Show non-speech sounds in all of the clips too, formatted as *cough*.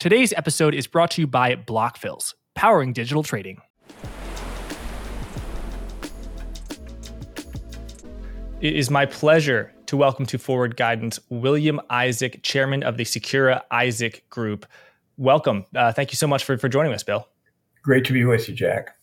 Today's episode is brought to you by Blockfills, powering digital trading. It is my pleasure to welcome to Forward Guidance William Isaac, chairman of the Secura Isaac Group. Welcome. Uh, thank you so much for, for joining us, Bill. Great to be with you, Jack.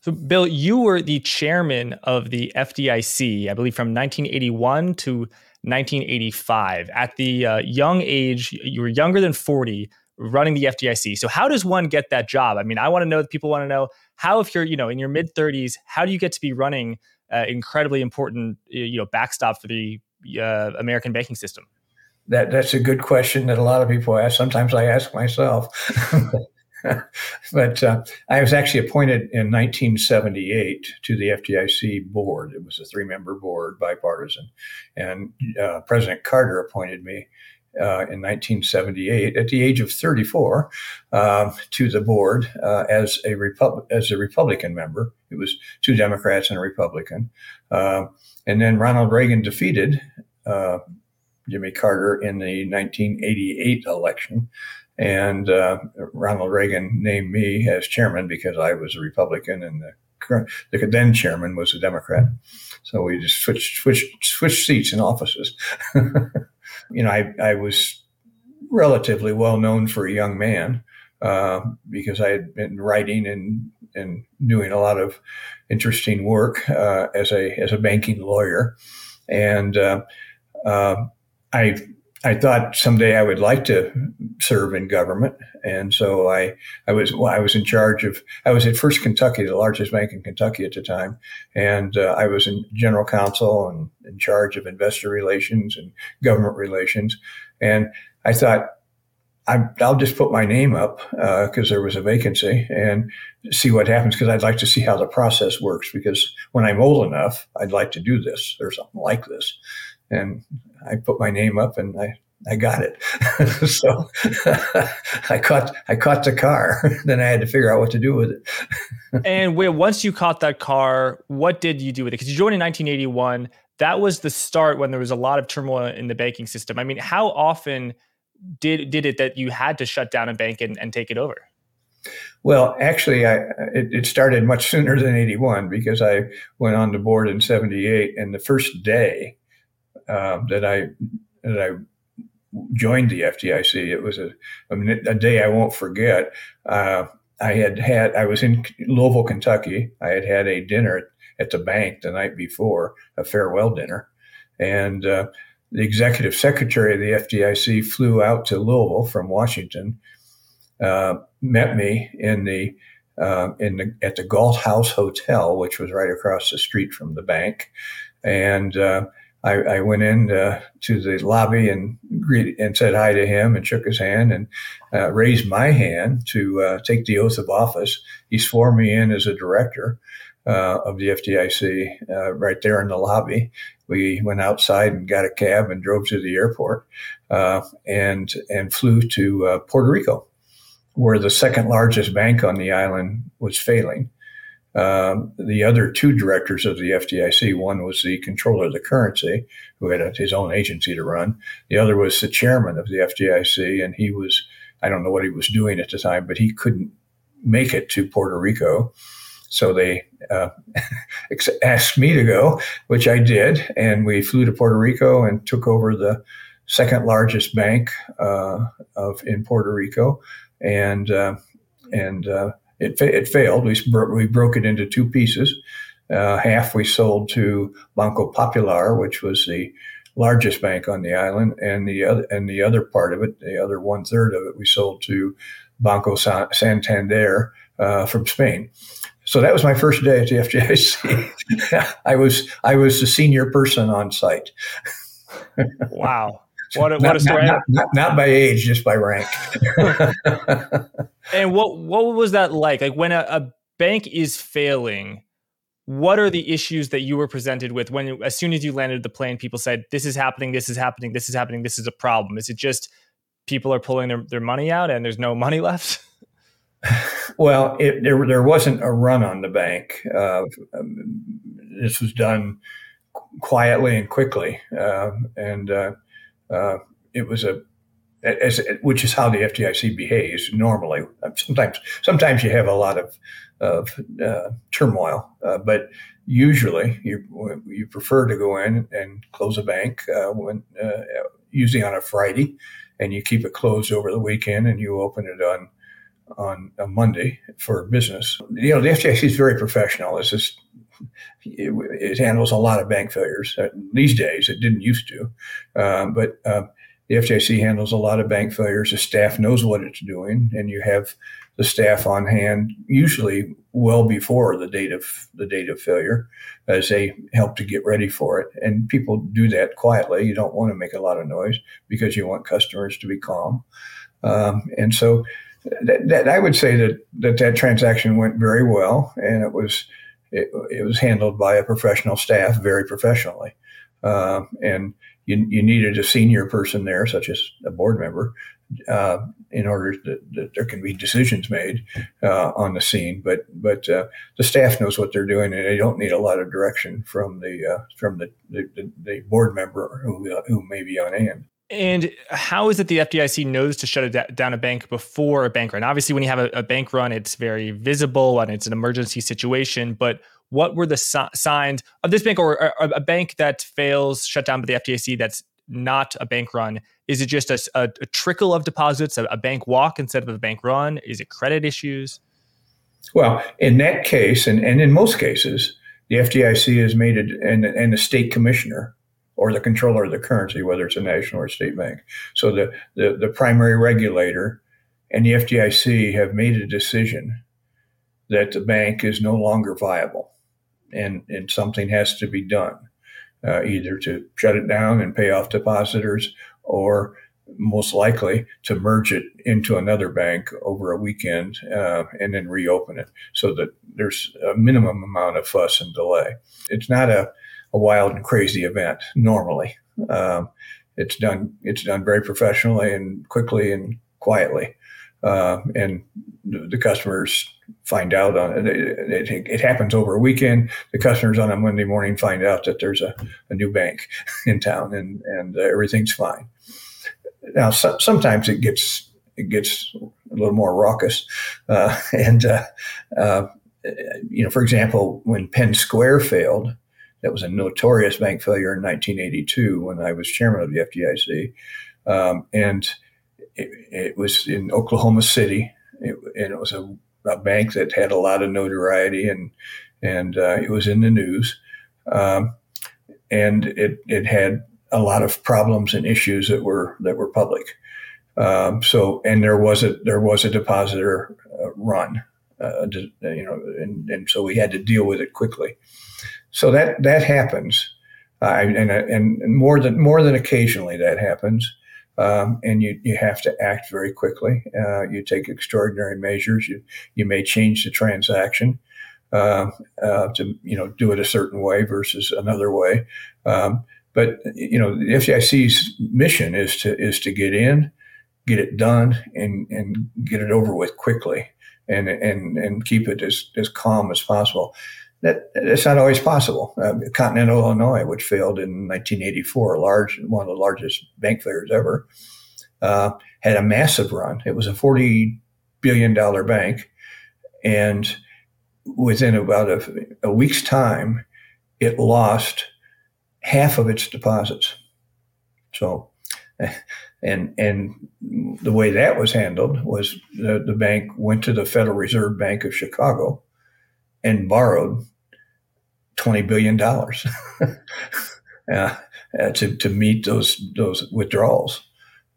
So, Bill, you were the chairman of the FDIC, I believe, from 1981 to 1985. At the uh, young age, you were younger than 40, running the FDIC. So, how does one get that job? I mean, I want to know. That people want to know how, if you're, you know, in your mid 30s, how do you get to be running uh, incredibly important, you know, backstop for the uh, American banking system? That that's a good question that a lot of people ask. Sometimes I ask myself. *laughs* but uh, I was actually appointed in 1978 to the FDIC board. It was a three member board, bipartisan. And uh, President Carter appointed me uh, in 1978 at the age of 34 uh, to the board uh, as a Repub- as a Republican member. It was two Democrats and a Republican, uh, and then Ronald Reagan defeated uh, Jimmy Carter in the 1988 election, and uh, Ronald Reagan named me as chairman because I was a Republican and the the then chairman was a Democrat. So we just switched switched switched seats in offices. *laughs* you know, I I was relatively well known for a young man uh, because I had been writing and and doing a lot of interesting work uh, as a as a banking lawyer, and uh, uh I I thought someday I would like to serve in government, and so I I was well, I was in charge of I was at First Kentucky, the largest bank in Kentucky at the time, and uh, I was in general counsel and in charge of investor relations and government relations, and I thought. I, will just put my name up because uh, there was a vacancy and see what happens because I'd like to see how the process works. Because when I'm old enough, I'd like to do this or something like this. And I put my name up and I I got it. *laughs* so *laughs* I caught I caught the car. *laughs* then I had to figure out what to do with it. and wait, once you caught that car, what did you do with it? Because you joined in 1981. That was the start when there was a lot of turmoil in the banking system. I mean, how often did did it that you had to shut down a bank and, and take it over? Well, actually, I, it, it, started much sooner than 81 because I went on the board in 78. And the first day um, that I that I joined the FDIC. It was a, a day I won't forget. Uh, I had had I was in Louisville, Kentucky. I had had a dinner at the bank the night before, a farewell dinner, and uh, the executive secretary of the FDIC flew out to Louisville from Washington, uh, met me in the uh, in the at the Galt House Hotel, which was right across the street from the bank, and uh, I, I went in uh, to the lobby and greeted, and said hi to him and shook his hand and uh, raised my hand to uh, take the oath of office. He swore me in as a director uh, of the FDIC uh, right there in the lobby. We went outside and got a cab and drove to the airport uh, and and flew to Puerto Rico, where the second largest bank on the island was failing. Um, the other two directors of the FDIC, one was the comptroller of the currency, who had a, his own agency to run. The other was the chairman of the FDIC, and he was, I don't know what he was doing at the time, but he couldn't make it to Puerto Rico. So they uh, *laughs* asked me to go, which I did. And we flew to Puerto Rico and took over the second largest bank uh, of in Puerto Rico. And, uh, and, it, it failed. We, we broke it into two pieces. Uh, half we sold to Banco Popular, which was the largest bank on the island, and the other and the other part of it, the other one third of it, we sold to Banco Santander uh, from Spain. So that was my first day at the *laughs* FDIC. *laughs* I was I was the senior person on site. *laughs* wow. What a, what a story! Not, not, not, by age, just by rank. and what what was that like? Like when a, a, bank is failing, what are the issues that you were presented with when, as soon as you landed the plane, people said, "This is happening. This is happening. This is happening. This is a problem." Is it just people are pulling their, their money out and there's no money left? *laughs* well, it, there there wasn't a run on the bank. Uh, um, this was done quietly and quickly, uh, and uh, uh, it was a as, which is how the FDIC behaves normally. Sometimes, sometimes you have a lot of of uh, turmoil, uh, but usually you you prefer to go in and close a bank uh, when uh, usually on a Friday, and you keep it closed over the weekend, and you open it on on a Monday for business. You know, the FDIC is very professional. It's just it, handles a lot of bank failures uh, these days. It didn't used to, uh, but um, the FDIC handles a lot of bank failures. The staff knows what it's doing, and you have the staff on hand usually well before the date of the date of failure as they help to get ready for it. And people do that quietly. You don't want to make a lot of noise because you want customers to be calm. Um, and so that, that, I would say that, that that transaction went very well, and it was it, it was handled by a professional staff very professionally. Uh, and you, you needed a senior person there, such as a board member, uh, in order that, that, there can be decisions made uh, on the scene. But but uh, the staff knows what they're doing, and they don't need a lot of direction from the uh, from the, the, the, board member who who may be on hand. And how is it the FDIC knows to shut down a bank before a bank run? Obviously, when you have a, a bank run, it's very visible and it's an emergency situation. But what were the si- signs of this bank or, or, a bank that fails shut down by the FDIC that's not a bank run? Is it just a, a, a trickle of deposits, a, a bank walk instead of a bank run? Is it credit issues? Well, in that case, and, and in most cases, the FDIC has made it, and, and the state commissioner or the comptroller of the currency, whether it's a national or state bank. So the, the, the primary regulator and the FDIC have made a decision that the bank is no longer viable and, and something has to be done, uh, either to shut it down and pay off depositors or most likely to merge it into another bank over a weekend uh, and then reopen it so that there's a minimum amount of fuss and delay. It's not a a wild and crazy event normally. Um, it's done it's done very professionally and quickly and quietly, uh, and the, the, customers find out on it, it, it. Happens over a weekend. The customers on a Monday morning find out that there's a, a new bank *laughs* in town, and and uh, everything's fine. Now, so, sometimes it gets it gets a little more raucous, uh, *laughs* and uh, uh, you know, for example, when Penn Square failed that was a notorious bank failure in 1982 when I was chairman of the FDIC. Um, and it, it, was in Oklahoma City. It, and it was a, a, bank that had a lot of notoriety and, and uh, it was in the news. Um, and it, it had a lot of problems and issues that were, that were public. Um, so, and there was a, there was a depositor uh, run, uh, you know, and, and so we had to deal with it quickly. So that that happens, uh, and, and more than more than occasionally that happens. Um, and you, you have to act very quickly. Uh, you take extraordinary measures. You you may change the transaction uh, uh, to you know do it a certain way versus another way. Um, but you know the FDIC's mission is to is to get in, get it done, and and get it over with quickly, and and and keep it as as calm as possible that it's not always possible. Um, Continental Illinois, which failed in 1984, large one of the largest bank failures ever, uh, had a massive run. It was a 40 billion dollar bank, and within about a, a week's time, it lost half of its deposits. So, *laughs* and and the way that was handled was the, the bank went to the Federal Reserve Bank of Chicago and borrowed twenty billion dollars *laughs* uh, uh, to to meet those those withdrawals.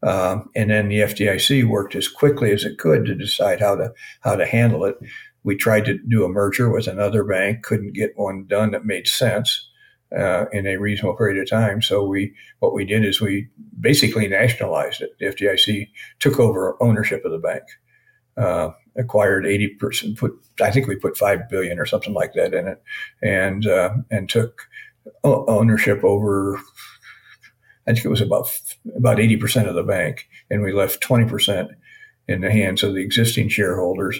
Um, and then the FDIC worked as quickly as it could to decide how to how to handle it. We tried to do a merger with another bank, couldn't get one done that made sense uh, in a reasonable period of time. So we what we did is we basically nationalized it. The FDIC took over ownership of the bank. Uh, acquired 80%, put, I think we put 5 billion or something like that in it and, uh, and took ownership over, I think it was about, about 80% of the bank. And we left 20% in the hands of the existing shareholders.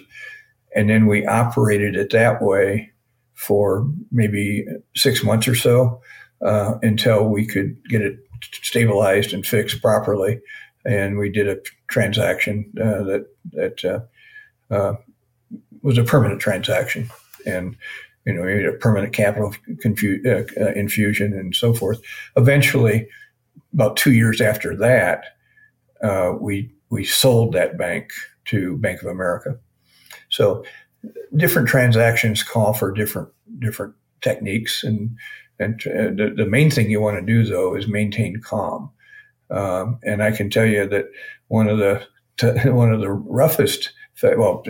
And then we operated it that way for maybe six months or so uh, until we could get it stabilized and fixed properly and we did a transaction uh, that that uh, uh, was a permanent transaction, and you know, a permanent capital confu- uh, infusion and so forth. Eventually, about two years after that, we we sold that bank to Bank of America. So different transactions call for different different techniques and and the, the main thing you want to do though is maintain calm um, and I can tell you that one of the *laughs* one of the roughest well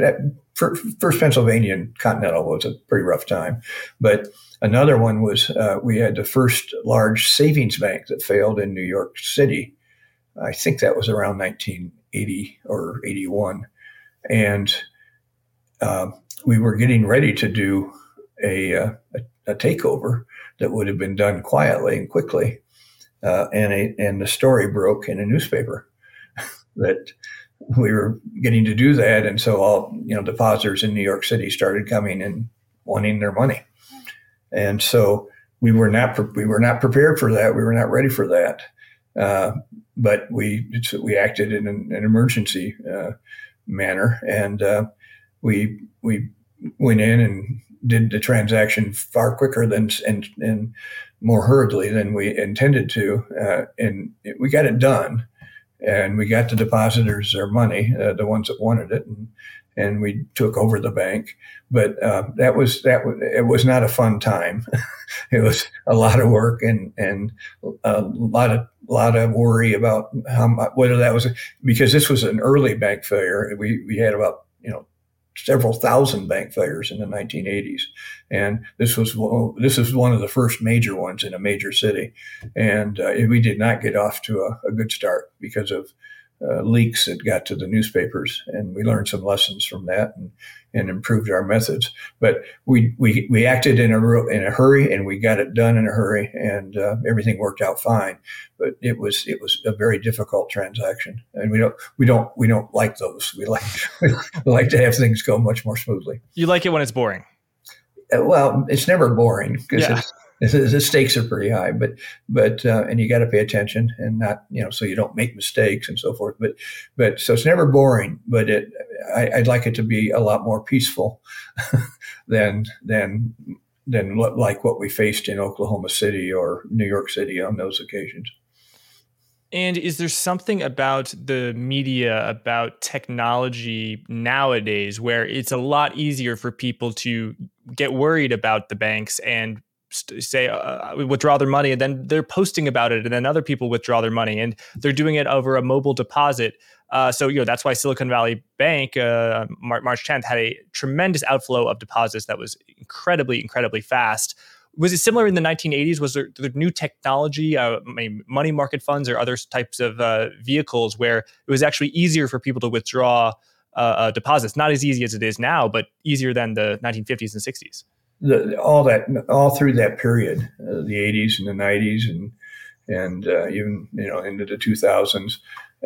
first Pennsylvania and Continental was a pretty rough time but another one was uh, we had the first large savings bank that failed in New York City I think that was around 1980 or 81 and uh, we were getting ready to do a, uh, a, a, takeover that would have been done quietly and quickly. Uh, and, a, and the story broke in a newspaper that we were getting to do that. And so all, you know, depositors in New York City started coming and wanting their money. And so we were not, we were not prepared for that. We were not ready for that. Uh, but we, we acted in an, an emergency uh, manner and uh, we we went in and did the transaction far quicker than and and more hurriedly than we intended to, uh, and it, we got it done, and we got the depositors their money, uh, the ones that wanted it, and and we took over the bank. But uh, that was that was, it was not a fun time. *laughs* it was a lot of work and and a lot of lot of worry about how whether that was because this was an early bank failure. We we had about you know several thousand bank failures in the 1980s, and this was this was one of the first major ones in a major city, and uh, we did not get off to a, a good start because of uh, leaks that got to the newspapers, and we learned some lessons from that and, and improved our methods. But we, we, we acted in a in a hurry, and we got it done in a hurry, and uh, everything worked out fine. But it was it was a very difficult transaction, and we don't we don't we don't like those. We like *laughs* we like to have things go much more smoothly. You like it when it's boring. Uh, well, it's never boring because yeah the stakes are pretty high, but but uh, and you got to pay attention and not you know so you don't make mistakes and so forth. But but so it's never boring, but it I, would like it to be a lot more peaceful *laughs* than than than like what we faced in Oklahoma City or New York City on those occasions. And is there something about the media, about technology nowadays, where it's a lot easier for people to get worried about the banks and say uh, uh withdraw their money and then they're posting about it and then other people withdraw their money and they're doing it over a mobile deposit. Uh, so you know that's why silicon valley bank uh, march 10th had a tremendous outflow of deposits that was incredibly incredibly fast. Was it similar in the 1980s was there, there new technology uh, money market funds or other types of uh, vehicles where it was actually easier for people to withdraw deposits? Not as easy as it is now but easier than the 1950s and 60s the, all that all through that period, uh, the 80s and the 90s, and and uh, even you know into the 2000s,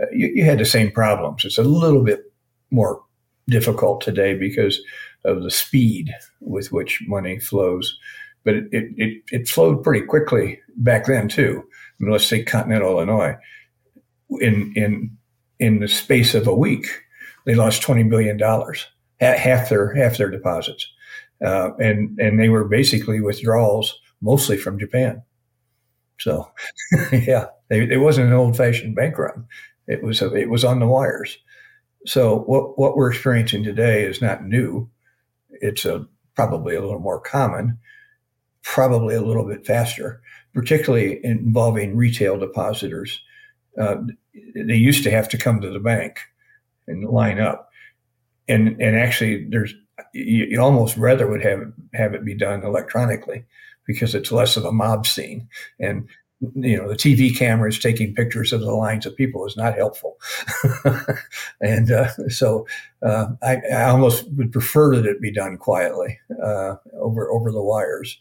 uh, you, you, had the same problems. It's a little bit more difficult today because of the speed with which money flows, but it it, it, flowed pretty quickly back then too. I mean, let's say Continental Illinois, in in in the space of a week, they lost 20 billion dollars, half their half their deposits uh, and and they were basically withdrawals mostly from Japan. So, *laughs* yeah, they, it wasn't an old fashioned bank run. It was a, it was on the wires. So what what we're experiencing today is not new. It's a probably a little more common, probably a little bit faster, particularly involving retail depositors. Uh, they used to have to come to the bank and line up, and and actually there's you, you almost rather would have have it be done electronically because it's less of a mob scene and you know the TV cameras taking pictures of the lines of people is not helpful, *laughs* and uh, so uh, I, I, almost would prefer that it be done quietly uh, over over the wires.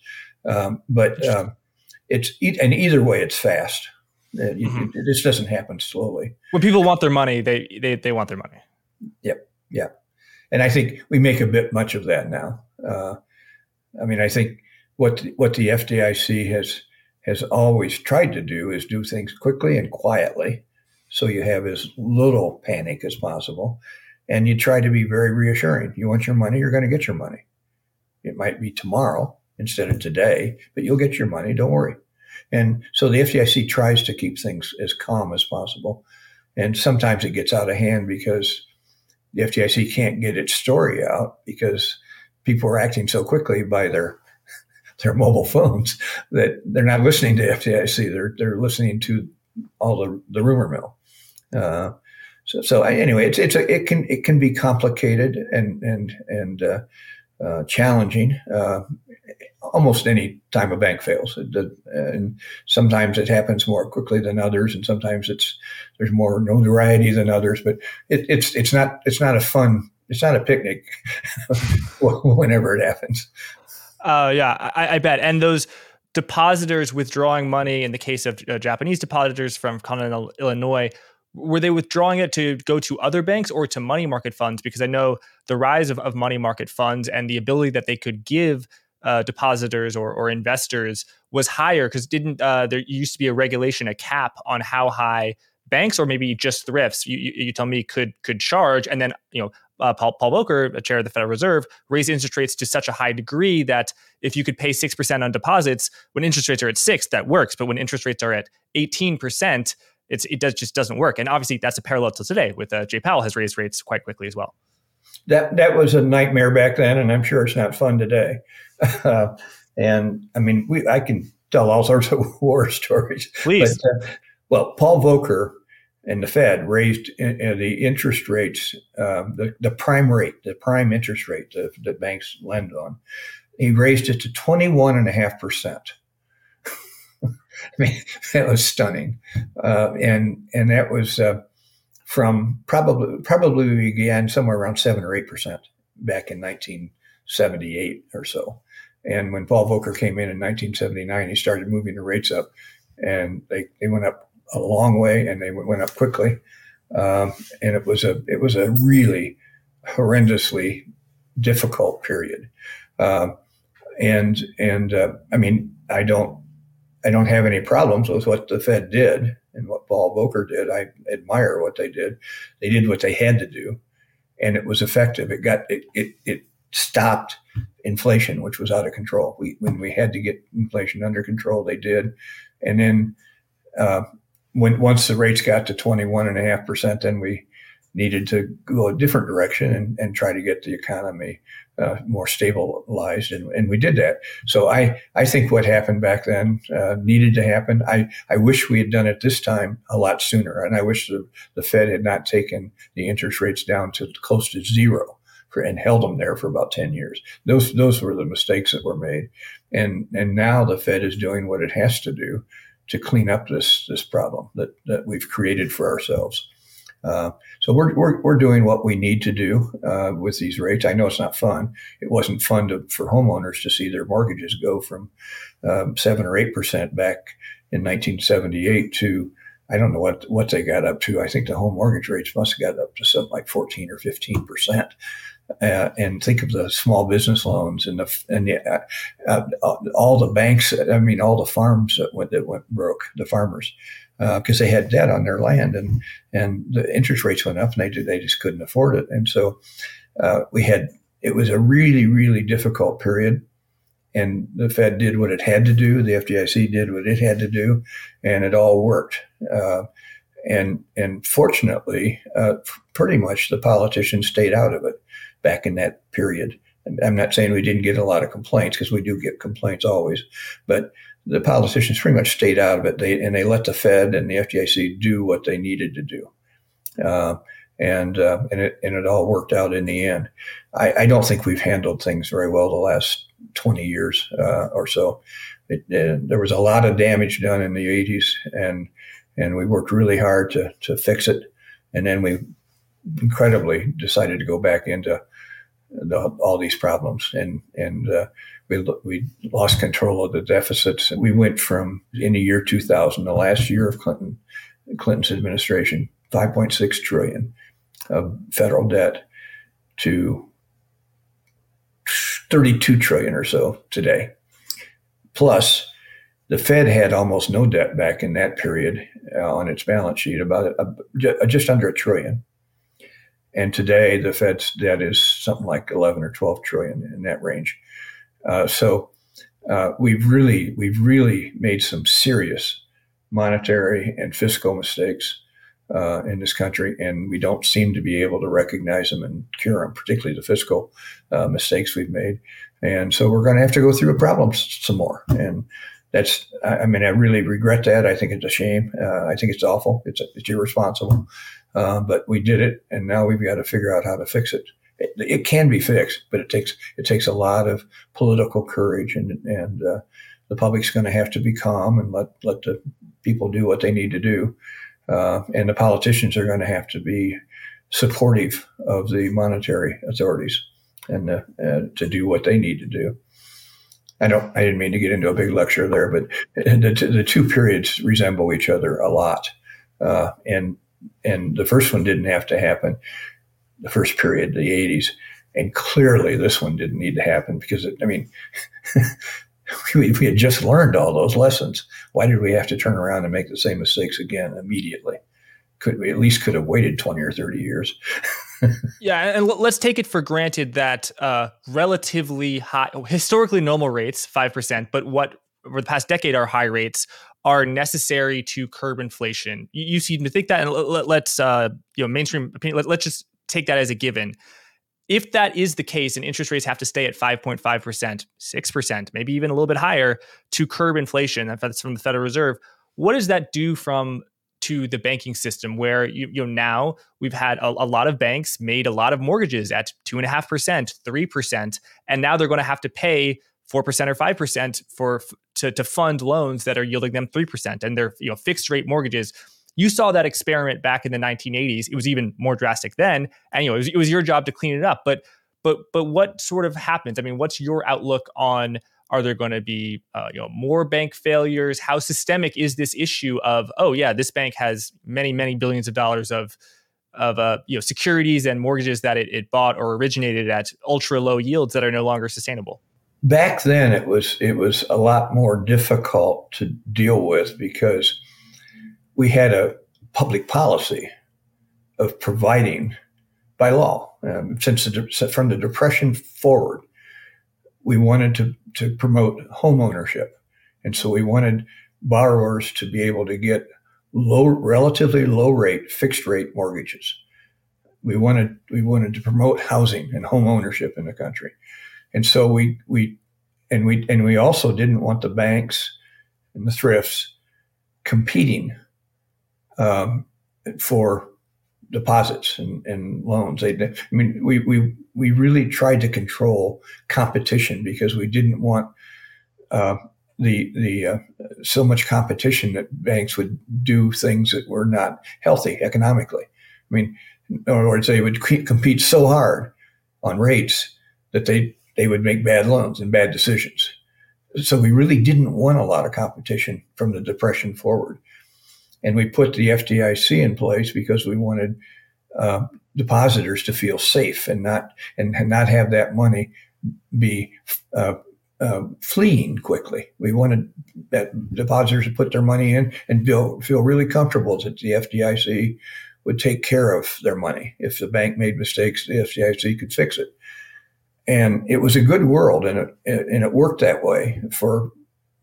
Um, but um, it's and either way, it's fast. It, mm-hmm. it, it, just doesn't happen slowly. When people want their money, they they, they want their money. Yep. Yeah and I think we make a bit much of that now. Uh, I mean, I think what what the FDIC has has always tried to do is do things quickly and quietly, so you have as little panic as possible. And you try to be very reassuring. You want your money, you're going to get your money. It might be tomorrow instead of today, but you'll get your money. Don't worry. And so the FDIC tries to keep things as calm as possible. And sometimes it gets out of hand because the FDIC can't get its story out because people are acting so quickly by their *laughs* their mobile phones that they're not listening to FDIC. They're they're listening to all the, the rumor mill. Uh, so, so anyway, it's it's a, it can it can be complicated and and and uh, uh, challenging. Almost any time a bank fails, and sometimes it happens more quickly than others, and sometimes it's there's more notoriety than others. But it, it's it's not it's not a fun it's not a picnic *laughs* whenever it happens. Uh, yeah, I, I, bet. And those depositors withdrawing money in the case of uh, Japanese depositors from continental Illinois were they withdrawing it to go to other banks or to money market funds? Because I know the rise of, of money market funds and the ability that they could give uh, depositors or, or investors was higher because didn't uh, there used to be a regulation, a cap on how high banks or maybe just thrifts you, you, you tell me could could charge and then you know uh, Paul, Paul Volcker, a chair of the Federal Reserve, raised interest rates to such a high degree that if you could pay 6% on deposits, when interest rates are at six, that works. But when interest rates are at 18%, it's, it does, just doesn't work. And obviously, that's a parallel to today with uh, Jay Powell has raised rates quite quickly as well. That, that was a nightmare back then, and I'm sure it's not fun today. Uh, *laughs* and I mean, we, I can tell all sorts of *laughs* war stories. Please. But, uh, well, Paul Volcker and the Fed raised in, in the interest rates, um, the, the prime rate, the prime interest rate that, that banks lend on. He raised it to 21.5%. *laughs* I mean, that was stunning. Uh, and, and that was uh, from probably, probably began somewhere around 7 or 8% back in 1978 or so. And when Paul Volcker came in in 1979, he started moving the rates up and they, they went up a long way, and they went up quickly. Um, and it was a it was a really horrendously difficult period. Um, and and uh, I mean, I don't I don't have any problems with what the Fed did and what Paul Volcker did. I admire what they did. They did what they had to do, and it was effective. It got it it, it stopped inflation, which was out of control. We when we had to get inflation under control, they did, and then uh, when once the rates got to 21.5%, then we needed to go a different direction and, and try to get the economy uh, more stabilized. And, and we did that. So I, I think what happened back then uh, needed to happen. I, I wish we had done it this time a lot sooner. And I wish the, the Fed had not taken the interest rates down to close to zero. For, and held them there for about 10 years. Those those were the mistakes that were made. And and now the Fed is doing what it has to do to clean up this this problem that, that we've created for ourselves. Uh, so we're, we're, we're doing what we need to do uh, with these rates. I know it's not fun. It wasn't fun to, for homeowners to see their mortgages go from um, seven or eight percent back in 1978 to I don't know what what they got up to. I think the home mortgage rates must have got up to something like 14 or 15 percent. Uh, and think of the small business loans and the and the, uh, uh, all the banks. I mean, all the farms that went that went broke. The farmers because uh, they had debt on their land and and the interest rates went up and they they just couldn't afford it. And so uh, we had it was a really really difficult period. And the Fed did what it had to do. The FDIC did what it had to do, and it all worked. Uh, and and fortunately, pretty much the politicians stayed out of it back in that period. I'm not saying we didn't get a lot of complaints because we do get complaints always, but the politicians pretty much stayed out of it. They and they let the Fed and the FDIC do what they needed to do, uh, and uh, and it and it all worked out in the end. I, I, don't think we've handled things very well the last 20 years uh, or so. It, uh, there was a lot of damage done in the 80s, and and we worked really hard to to fix it, and then we incredibly decided to go back into the, all these problems, and and uh, we we lost control of the deficits. We went from in the year 2000, the last year of Clinton Clinton's administration, 5.6 trillion of federal debt to 32 trillion or so today. Plus, the Fed had almost no debt back in that period uh, on its balance sheet, about a, just under a trillion. And today, the Fed's debt is something like 11 or 12 trillion in that range. Uh, so uh, we've really we've really made some serious monetary and fiscal mistakes uh, in this country, and we don't seem to be able to recognize them and cure them, particularly the fiscal uh, mistakes we've made. And so we're going to have to go through problems some more. And that's I mean I really regret that. I think it's a shame. Uh, I think it's awful. It's it's irresponsible. But we did it, and now we've got to figure out how to fix it. It. it. can be fixed, but it takes it takes a lot of political courage, and and uh, the public's going to have to be calm and let let the people do what they need to do, uh, and the politicians are going to have to be supportive of the monetary authorities and uh, to do what they need to do. I don't. I didn't mean to get into a big lecture there, but the, the two periods resemble each other a lot, uh, and and the first one didn't have to happen. The first period, the 80s, and clearly this one didn't need to happen because it, I mean, *laughs* we, we had just learned all those lessons. Why did we have to turn around and make the same mistakes again immediately? Could we at least could have waited 20 or 30 years? *laughs* yeah, and let's take it for granted that uh, relatively high, historically normal rates, 5%, but what over the past decade are high rates are necessary to curb inflation. You, you seem to think that, and let, us uh, you know mainstream opinion. Let, let's just take that as a given. If that is the case, and interest rates have to stay at five point five percent, six percent, maybe even a little bit higher to curb inflation, if that's from the Federal Reserve, what does that do from to the banking system where you, you know now we've had a, a, lot of banks made a lot of mortgages at two and a half percent, three percent, and now they're going to have to pay 4% or 5% for to, to fund loans that are yielding them 3% and they're you know fixed rate mortgages you saw that experiment back in the 1980s it was even more drastic then. And you know it was, it was your job to clean it up. But but but what sort of happens? I mean what's your outlook on are there going to be uh, you know more bank failures? How systemic is this issue of oh yeah this bank has many many billions of dollars of of uh, you know securities and mortgages that it, it bought or originated at ultra low yields that are no longer sustainable? Back then it was it was a lot more difficult to deal with because we had a public policy of providing by law um, since the, from the depression forward we wanted to, to promote home ownership. And so we wanted borrowers to be able to get low relatively low rate fixed rate mortgages. We wanted we wanted to promote housing and home ownership in the country. And so we we and we and we also didn't want the banks and the thrifts competing um, for deposits and, and loans. They, I mean, we, we we really tried to control competition because we didn't want uh, the the uh, so much competition that banks would do things that were not healthy economically. I mean, in other words, they would compete so hard on rates that they they would make bad loans and bad decisions. So we really didn't want a lot of competition from the depression forward. And we put the FDIC in place because we wanted uh, depositors to feel safe and not and, not have that money be uh, uh, fleeing quickly. We wanted that depositors to put their money in and feel feel really comfortable that the FDIC would take care of their money. If the bank made mistakes, the FDIC could fix it and it was a good world and it, and it worked that way for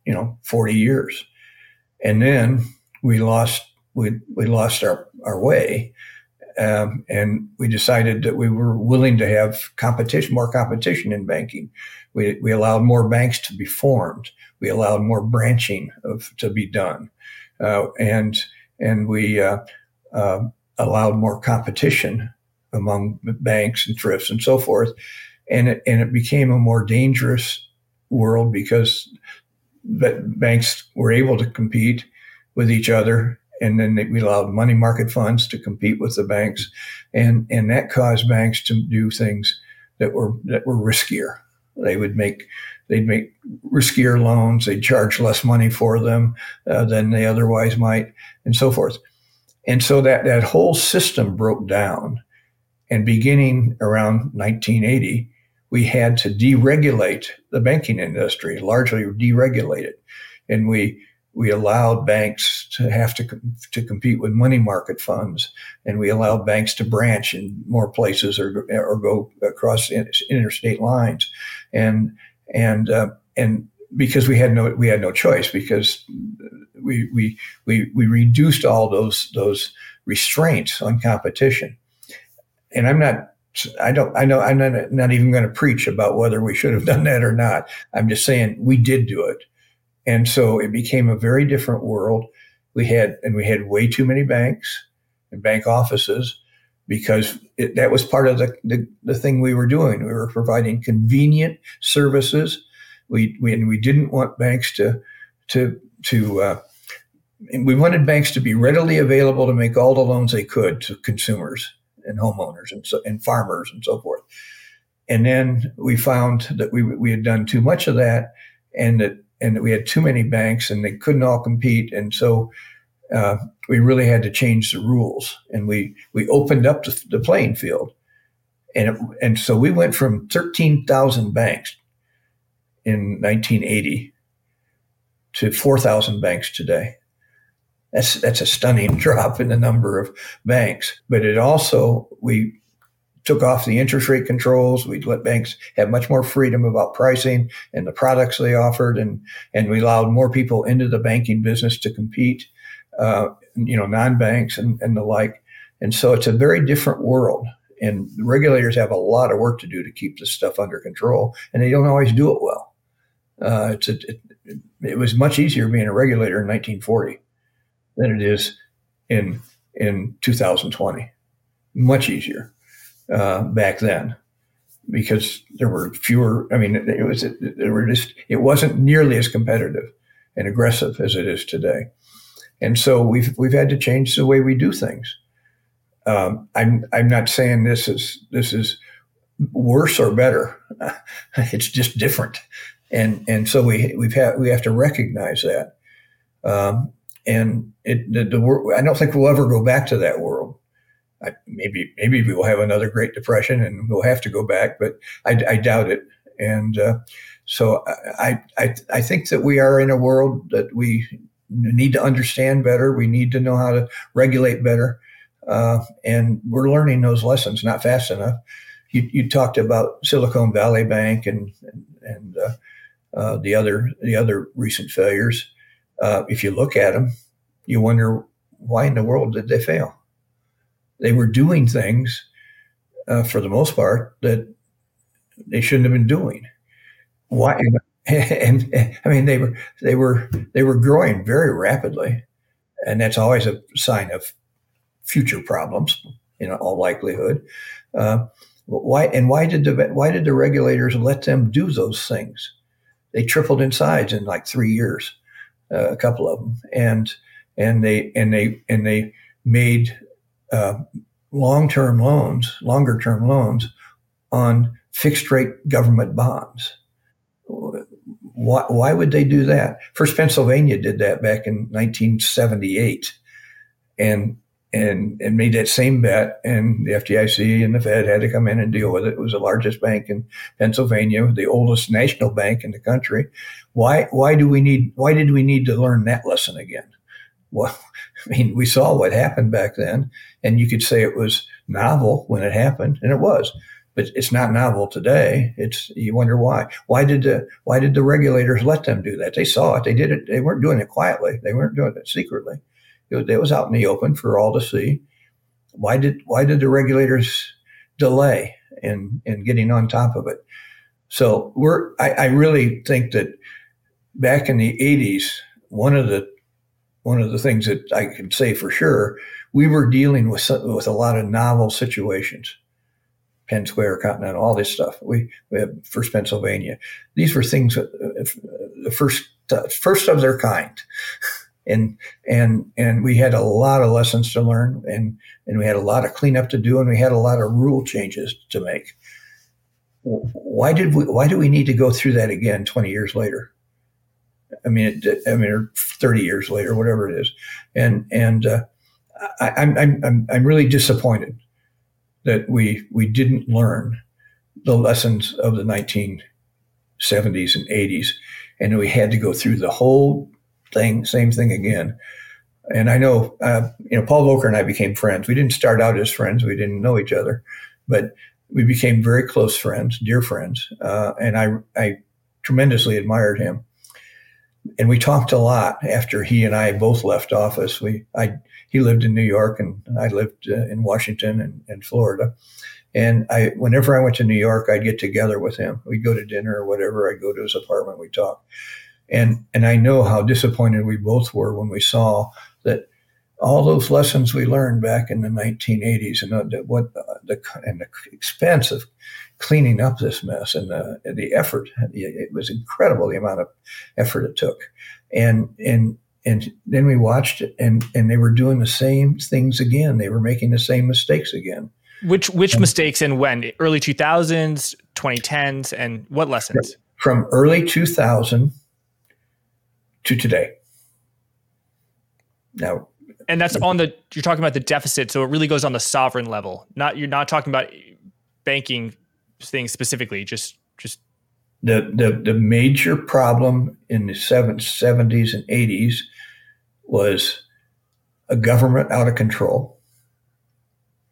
you know 40 years and then we lost we, we lost our, our way um, and we decided that we were willing to have competition more competition in banking. We, we allowed more banks to be formed. We allowed more branching of to be done. Uh, and and we uh, uh, allowed more competition among banks and thrifts and so forth. And it, and it became a more dangerous world because banks were able to compete with each other and then we allowed money market funds to compete with the banks and and that caused banks to do things that were that were riskier they would make they'd make riskier loans they'd charge less money for them uh, than they otherwise might and so forth and so that that whole system broke down and beginning around 1980 we had to deregulate the banking industry, largely deregulate it. and we we allowed banks to have to to compete with money market funds, and we allowed banks to branch in more places or or go across interstate lines, and and uh, and because we had no we had no choice because we we we we reduced all those those restraints on competition, and I'm not I don't, I know, I'm not, not even going to preach about whether we should have done that or not. I'm just saying we did do it. And so it became a very different world. We had, and we had way too many banks and bank offices because it, that was part of the, the, the, thing we were doing. We were providing convenient services. We, we, and we didn't want banks to, to, to, uh, we wanted banks to be readily available to make all the loans they could to consumers and homeowners and, so, and farmers and so forth. And then we found that we, we had done too much of that and that, and we had too many banks and they couldn't all compete. And so uh, we really had to change the rules and we, we opened up the, the playing field. And, it, and so we went from 13,000 banks in 1980 to 4,000 banks today. That's that's a stunning *laughs* drop in the number of banks. But it also we took off the interest rate controls. We let banks have much more freedom about pricing and the products they offered, and and we allowed more people into the banking business to compete. Uh, you know, non-banks and, and the like. And so it's a very different world. And regulators have a lot of work to do to keep this stuff under control, and they don't always do it well. Uh, it's a, it, it was much easier being a regulator in 1940 than it is in in 2020. Much easier uh, back then because there were fewer. I mean, it was it, it were just it wasn't nearly as competitive and aggressive as it is today, and so we've we've had to change the way we do things. Um, I'm I'm not saying this is this is worse or better. *laughs* it's just different, and and so we we've had we have to recognize that. Um, and it the, the I don't think we'll ever go back to that world. I, maybe maybe we will have another Great Depression and we'll have to go back, but I, I doubt it. And uh, so I, I I think that we are in a world that we need to understand better. We need to know how to regulate better, uh, and we're learning those lessons not fast enough. You, you talked about Silicon Valley Bank and and, and uh, uh the other the other recent failures uh, if you look at them, you wonder why in the world did they fail? They were doing things, uh, for the most part, that they shouldn't have been doing. Why? And, and, I mean, they were they were they were growing very rapidly, and that's always a sign of future problems in all likelihood. Uh, why and why did the why did the regulators let them do those things? They tripled in size in like three years uh, a couple of them, and and they and they and they made uh, long term loans, longer term loans on fixed rate government bonds. Why, why would they do that? First, Pennsylvania did that back in 1978, and and and made that same bet, and the FDIC and the Fed had to come in and deal with it. It was the largest bank in Pennsylvania, the oldest national bank in the country. Why why do we need why did we need to learn that lesson again? Well, I mean, we saw what happened back then, and you could say it was novel when it happened, and it was. But it's not novel today. It's you wonder why. Why did the why did the regulators let them do that? They saw it. They did it. They weren't doing it quietly. They weren't doing it secretly it was out in the open for all to see. Why did why did the regulators delay in in getting on top of it? So we're I, I really think that back in the 80s, one of the one of the things that I can say for sure, we were dealing with with a lot of novel situations. Penn Square, Continental, all this stuff. We, we have First Pennsylvania. These were things that, uh, the first uh, first of their kind. *laughs* and and and we had a lot of lessons to learn and and we had a lot of cleanup to do and we had a lot of rule changes to make why did we why do we need to go through that again 20 years later i mean it, i mean or 30 years later whatever it is and and uh, I, I'm, I'm i'm really disappointed that we we didn't learn the lessons of the 1970s and 80s and we had to go through the whole thing, same thing again. And I know, uh, you know, Paul Volcker and I became friends. We didn't start out as friends. We didn't know each other, but we became very close friends, dear friends. Uh, and I, I tremendously admired him. And we talked a lot after he and I both left office. We, I, he lived in New York and I lived uh, in Washington and, and Florida. And I, whenever I went to New York, I'd get together with him. We'd go to dinner or whatever. I'd go to his apartment. We'd talk. And, and I know how disappointed we both were when we saw that all those lessons we learned back in the 1980s and the, what the, and the expense of cleaning up this mess and the, the effort, it was incredible the amount of effort it took. And, and, and then we watched it and, and they were doing the same things again. They were making the same mistakes again. Which, which and, mistakes and when? Early 2000s, 2010s, and what lessons? From early 2000 to today. Now, and that's on the you're talking about the deficit, so it really goes on the sovereign level. Not you're not talking about banking things specifically. Just just the the the major problem in the 70s and 80s was a government out of control,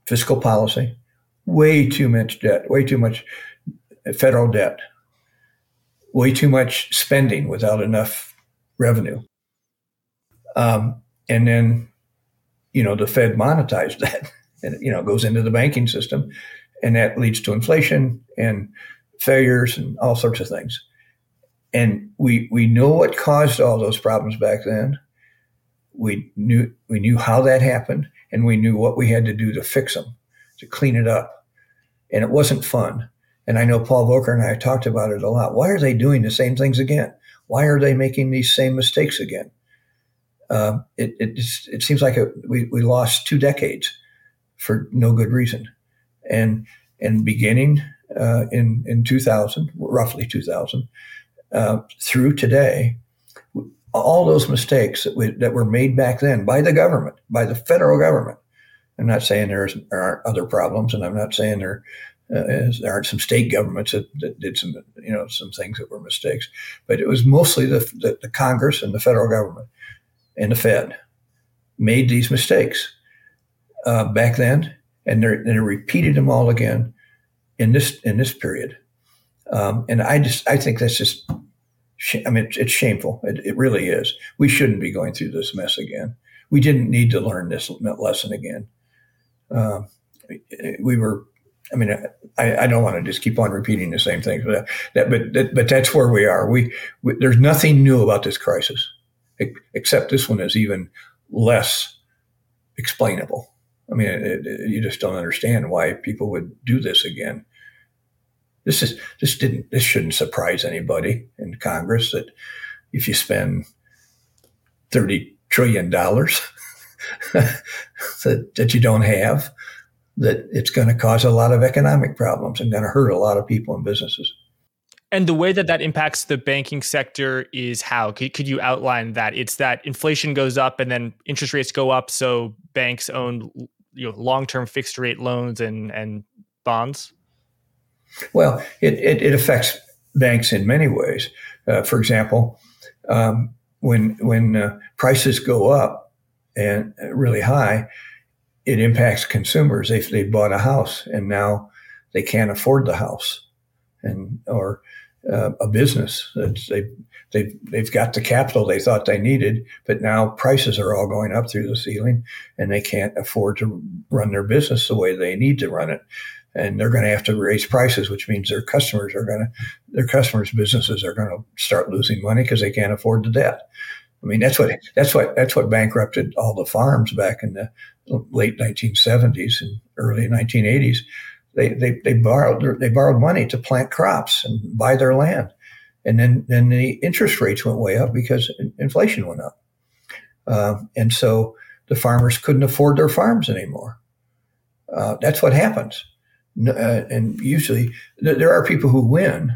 fiscal policy, way too much debt, way too much federal debt, way too much spending without enough revenue. Um, and then, you know, the Fed monetized *laughs* that and, you know, goes into the banking system and that leads to inflation and failures and all sorts of things. And we, we know what caused all those problems back then. We knew, we knew how that happened and we knew what we had to do to fix them, to clean it up. And it wasn't fun. And I know Paul Volcker and I talked about it a lot. Why are they doing the same things again? Why are they making these same mistakes again? Uh, it, it, it, seems like a, we, we lost two decades for no good reason. And, and beginning uh, in, in 2000, roughly 2000, uh, through today, all those mistakes that, we, that were made back then by the government, by the federal government. I'm not saying there aren't other problems, and I'm not saying there uh, there aren't some state governments that, that, did some, you know, some things that were mistakes, but it was mostly the, the, the Congress and the federal government and the Fed made these mistakes uh, back then, and they they repeated them all again in this in this period. Um, and I just I think that's just I mean it's, it's shameful. It, it, really is. We shouldn't be going through this mess again. We didn't need to learn this lesson again. Uh, we were I mean, I, I don't want to just keep on repeating the same things, but that, but that, but that's where we are. We, we, there's nothing new about this crisis, except this one is even less explainable. I mean, it, it, you just don't understand why people would do this again. This is this didn't this shouldn't surprise anybody in Congress that if you spend thirty trillion dollars *laughs* that, that you don't have that it's going to cause a lot of economic problems and going to hurt a lot of people and businesses. And the way that that impacts the banking sector is how? Could, could you outline that? It's that inflation goes up and then interest rates go up, so banks own you know long-term fixed rate loans and and bonds. Well, it it, it affects banks in many ways. Uh, for example, um, when when uh, prices go up and really high, it impacts consumers. They they bought a house and now they can't afford the house, and or uh, a business that they they they've got the capital they thought they needed, but now prices are all going up through the ceiling, and they can't afford to run their business the way they need to run it. And they're going to have to raise prices, which means their customers are going to, their customers' businesses are going to start losing money because they can't afford the debt. I mean, that's what that's what that's what bankrupted all the farms back in the late 1970s and early 1980s. They, they, they borrowed they borrowed money to plant crops and buy their land, and then then the interest rates went way up because inflation went up, uh, and so the farmers couldn't afford their farms anymore. Uh, that's what happens, uh, and usually th- there are people who win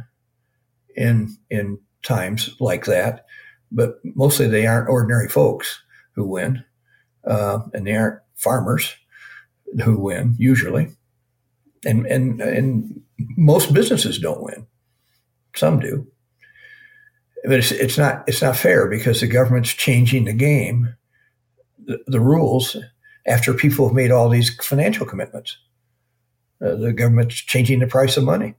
in in times like that but mostly they aren't ordinary folks who win, uh, and they aren't farmers who win usually, and and and most businesses don't win. Some do, but it's, it's not it's not fair because the government's changing the game, the, the rules after people have made all these financial commitments. Uh, the government's changing the price of money.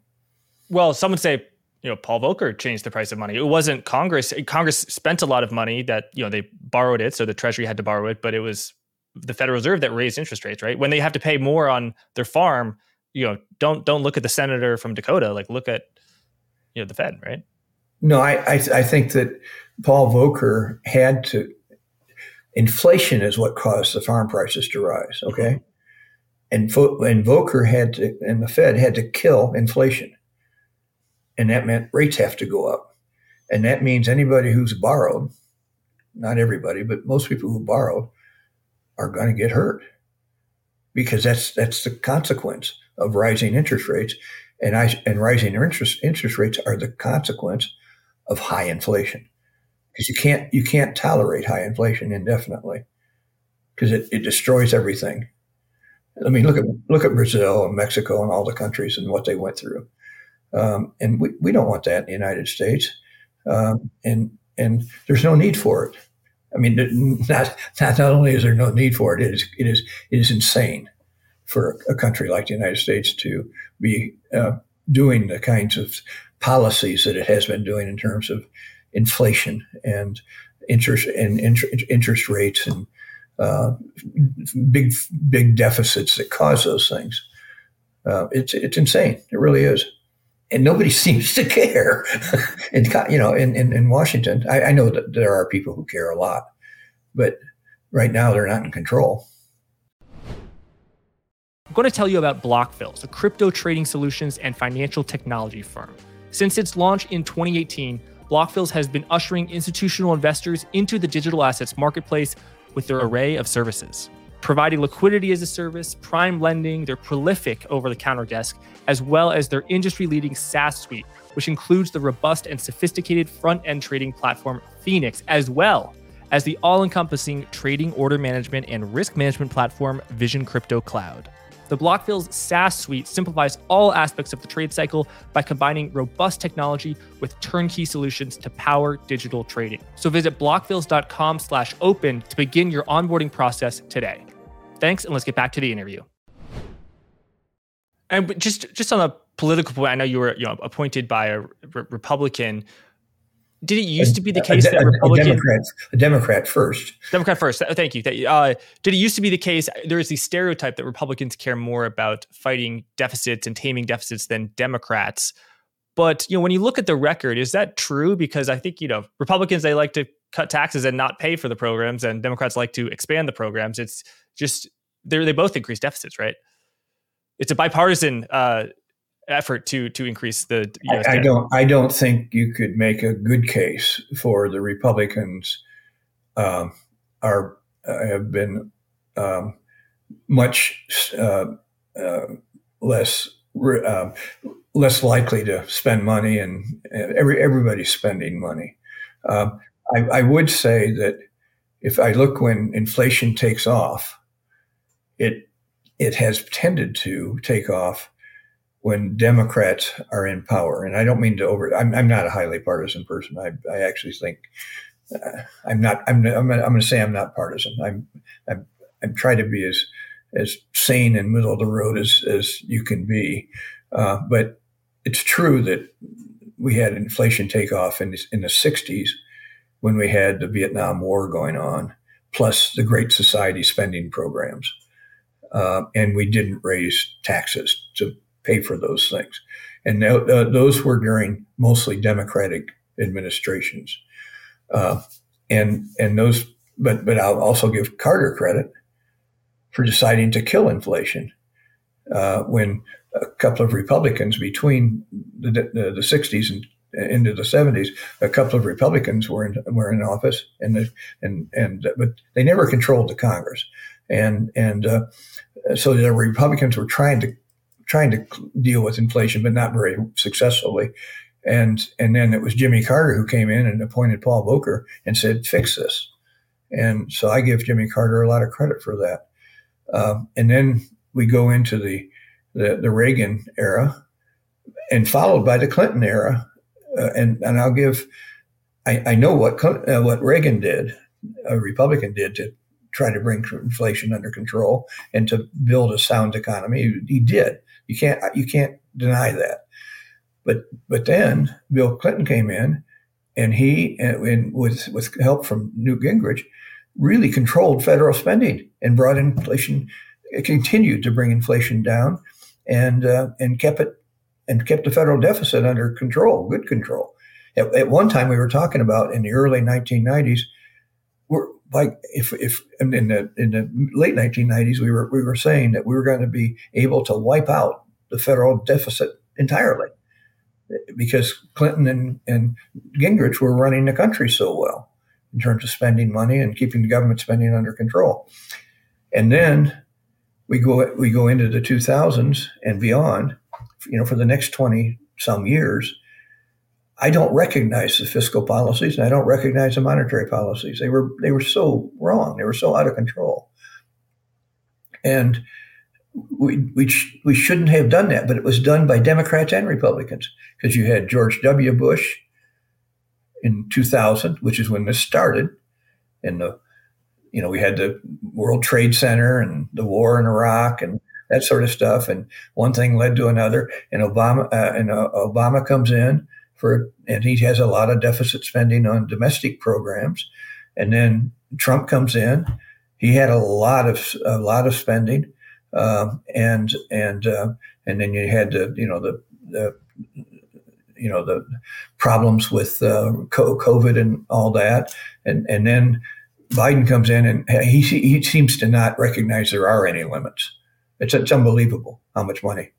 Well, some would say you know Paul Volcker changed the price of money. It wasn't Congress. Congress spent a lot of money that you know they borrowed it, so the Treasury had to borrow it, but it was the Federal Reserve that raised interest rates, right? When they have to pay more on their farm, you know, don't don't look at the senator from Dakota, like look at you know the Fed, right? No, I I, I think that Paul Volcker had to. Inflation is what caused the farm prices to rise. Okay, mm-hmm. and and Volcker had to, and the Fed had to kill inflation, and that meant rates have to go up, and that means anybody who's borrowed, not everybody, but most people who borrowed, are going to get hurt because that's that's the consequence of rising interest rates, and I and rising interest interest rates are the consequence of high inflation because you can't you can't tolerate high inflation indefinitely because it, it destroys everything. I mean, look at look at Brazil and Mexico and all the countries and what they went through, um, and we, we don't want that in the United States, um, and and there's no need for it. I mean, not, not only is there no need for it, it is it is it is insane for a country like the United States to be uh, doing the kinds of policies that it has been doing in terms of inflation and interest and interest, interest rates and uh, big big deficits that cause those things. Uh, it's it's insane. It really is, and nobody *laughs* seems to care. *laughs* in you know, in in, in Washington, I, I know that there are people who care a lot, but right now they're not in control. I'm going to tell you about Blockfills, a crypto trading solutions and financial technology firm. Since its launch in 2018, Blockfills has been ushering institutional investors into the digital assets marketplace with their array of services. Providing liquidity as a service, prime lending, their prolific over the counter desk, as well as their industry leading SaaS suite, which includes the robust and sophisticated front end trading platform Phoenix, as well as the all encompassing trading order management and risk management platform Vision Crypto Cloud. The Blockfills SaaS suite simplifies all aspects of the trade cycle by combining robust technology with turnkey solutions to power digital trading. So visit blockfills.com slash open to begin your onboarding process today. Thanks, and let's get back to the interview. And just just on a political point, I know you were you know, appointed by a re- Republican did it used to be the case a, that Republican, a Democrat, a Democrat first, Democrat first? Thank you. Uh, did it used to be the case? There is the stereotype that Republicans care more about fighting deficits and taming deficits than Democrats. But you know, when you look at the record, is that true? Because I think you know Republicans they like to cut taxes and not pay for the programs, and Democrats like to expand the programs. It's just they they both increase deficits, right? It's a bipartisan uh, effort to to increase the. US I, I don't. I don't think you could make a good case for the Republicans. Um, are uh, have been um, much uh, uh, less um, less likely to spend money, and every everybody's spending money. Um, I, I would say that if I look when inflation takes off, it it has tended to take off when Democrats are in power. And I don't mean to over, I'm, I'm not a highly partisan person. I, I actually think uh, I'm not, I'm, I'm, I'm going to say I'm not partisan. I'm, I'm, I'm trying to be as, as sane and middle of the road as, as you can be. Uh, but it's true that we had inflation take off in, in the 60s when we had the Vietnam War going on, plus the Great Society spending programs. Uh, and we didn't raise taxes to pay for those things. And th- uh, those were during mostly Democratic administrations. Uh, and and those, but but I'll also give Carter credit for deciding to kill inflation uh, when a couple of Republicans between the, the, the 60s and into the 70s, a couple of Republicans were in were in office, and and and but they never controlled the Congress, and and uh, so the Republicans were trying to trying to deal with inflation, but not very successfully. And and then it was Jimmy Carter who came in and appointed Paul Volcker and said, "Fix this." And so I give Jimmy Carter a lot of credit for that. Um, and then we go into the, the, the Reagan era, and followed by the Clinton era. Uh, and and I'll give I, I know what uh, what Reagan did, a Republican did to try to bring inflation under control and to build a sound economy. He did. You can't you can't deny that. But but then Bill Clinton came in, and he and with with help from Newt Gingrich, really controlled federal spending and brought inflation, continued to bring inflation down, and uh, and kept it and kept the federal deficit under control, good control. At, at one time, we were talking about in the early 1990s, we're like if if in the in the late 1990s, we were we were saying that we were going to be able to wipe out the federal deficit entirely because Clinton and, and Gingrich were running the country so well in terms of spending money and keeping the government spending under control. And then we go we go into the 2000s and beyond, you know, for the next 20 some years, I don't recognize the fiscal policies and I don't recognize the monetary policies. They were they were so wrong. They were so out of control. And we, we, sh- we shouldn't have done that, but it was done by Democrats and Republicans because you had George W. Bush in 2000, which is when this started, and the you know we had the World Trade Center and the war in Iraq and that sort of stuff, and one thing led to another, and Obama uh, and uh, Obama comes in for and he has a lot of deficit spending on domestic programs, and then Trump comes in, he had a lot of a lot of spending um, and and uh, and then you had the you know the, the you know the problems with uh, COVID and all that, and and then Biden comes in and he he seems to not recognize there are any limits. It's it's unbelievable how much money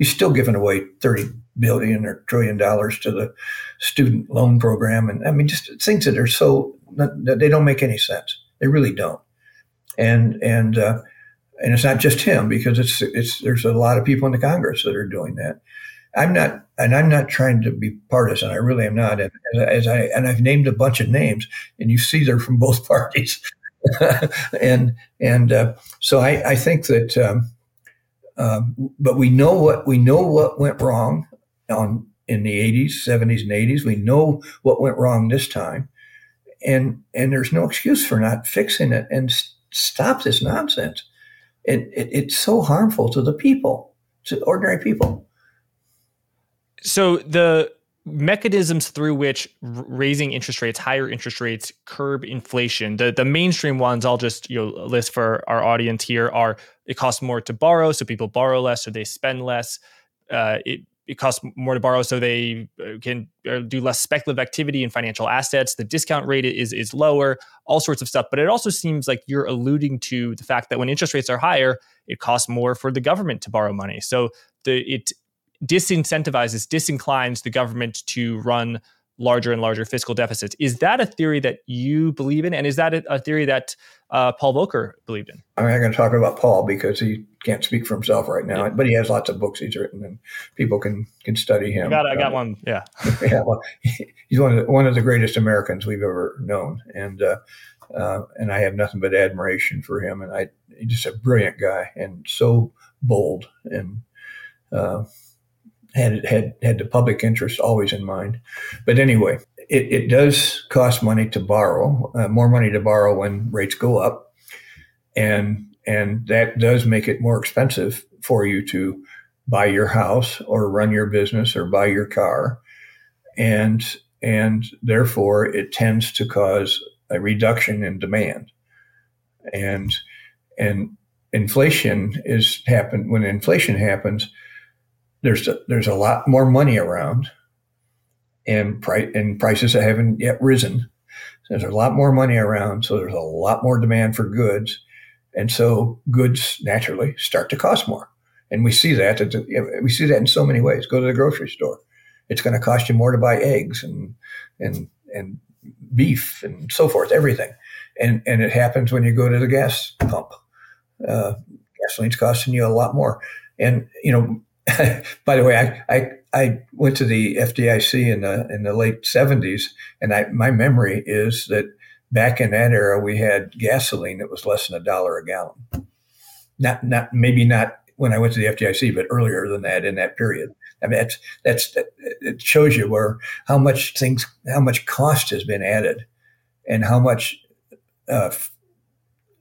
he's still giving away thirty billion or trillion dollars to the student loan program, and I mean just things that are so they don't make any sense. They really don't. And and uh, and it's not just him because it's it's there's a lot of people in the Congress that are doing that. I'm not, and I'm not trying to be partisan. I really am not. And as I and I've named a bunch of names, and you see they're from both *laughs* parties. and and uh, so I, I think that, um, um, but we know what we know what went wrong on in the 80s, 70s, and 80s. We know what went wrong this time, and and there's no excuse for not fixing it and stop this nonsense it, it, it's so harmful to the people, to ordinary people. So the mechanisms through which raising interest rates, higher interest rates, curb inflation. The the mainstream ones I'll just you know list for our audience here are it costs more to borrow, so people borrow less, so they spend less. Uh, it it costs more to borrow, so they uh, can uh, do less speculative activity in financial assets. The discount rate is is lower, all sorts of stuff. But it also seems like you're alluding to the fact that when interest rates are higher, it costs more for the government to borrow money. So the it disincentivizes, disinclines the government to run larger and larger fiscal deficits. Is that a theory that you believe in, and is that a, theory that uh, Paul Volcker believed in? I'm not going to talk about Paul because he can't speak for himself right now, yeah. but he has lots of books he's written, and people can can study him. I got, I got uh, one. Yeah, *laughs* yeah. Well, *laughs* he's one of the, one of the greatest Americans we've ever known, and uh, uh, and I have nothing but admiration for him. And I he's just a brilliant guy and so bold and uh, had had had the public interest always in mind. But anyway, it, it does cost money to borrow, uh, more money to borrow when rates go up, and and that does make it more expensive for you to buy your house or run your business or buy your car, and and therefore it tends to cause a reduction in demand, and and inflation is happen when inflation happens there's a, there's a lot more money around, and price and prices that haven't yet risen. So there's a lot more money around, so there's a lot more demand for goods, and so goods naturally start to cost more. And we see that we see that in so many ways. Go to the grocery store; it's going to cost you more to buy eggs and and and beef and so forth, everything. And and it happens when you go to the gas pump. Uh, gasoline's costing you a lot more. And you know, *laughs* by the way, I, I, I went to the FDIC in the in the late seventies, and I, my memory is that back in that era we had gasoline that was less than a dollar a gallon. Not not maybe not when I went to the FDIC, but earlier than that in that period, I mean, that's that's it shows you where how much things, how much cost has been added, and how much uh,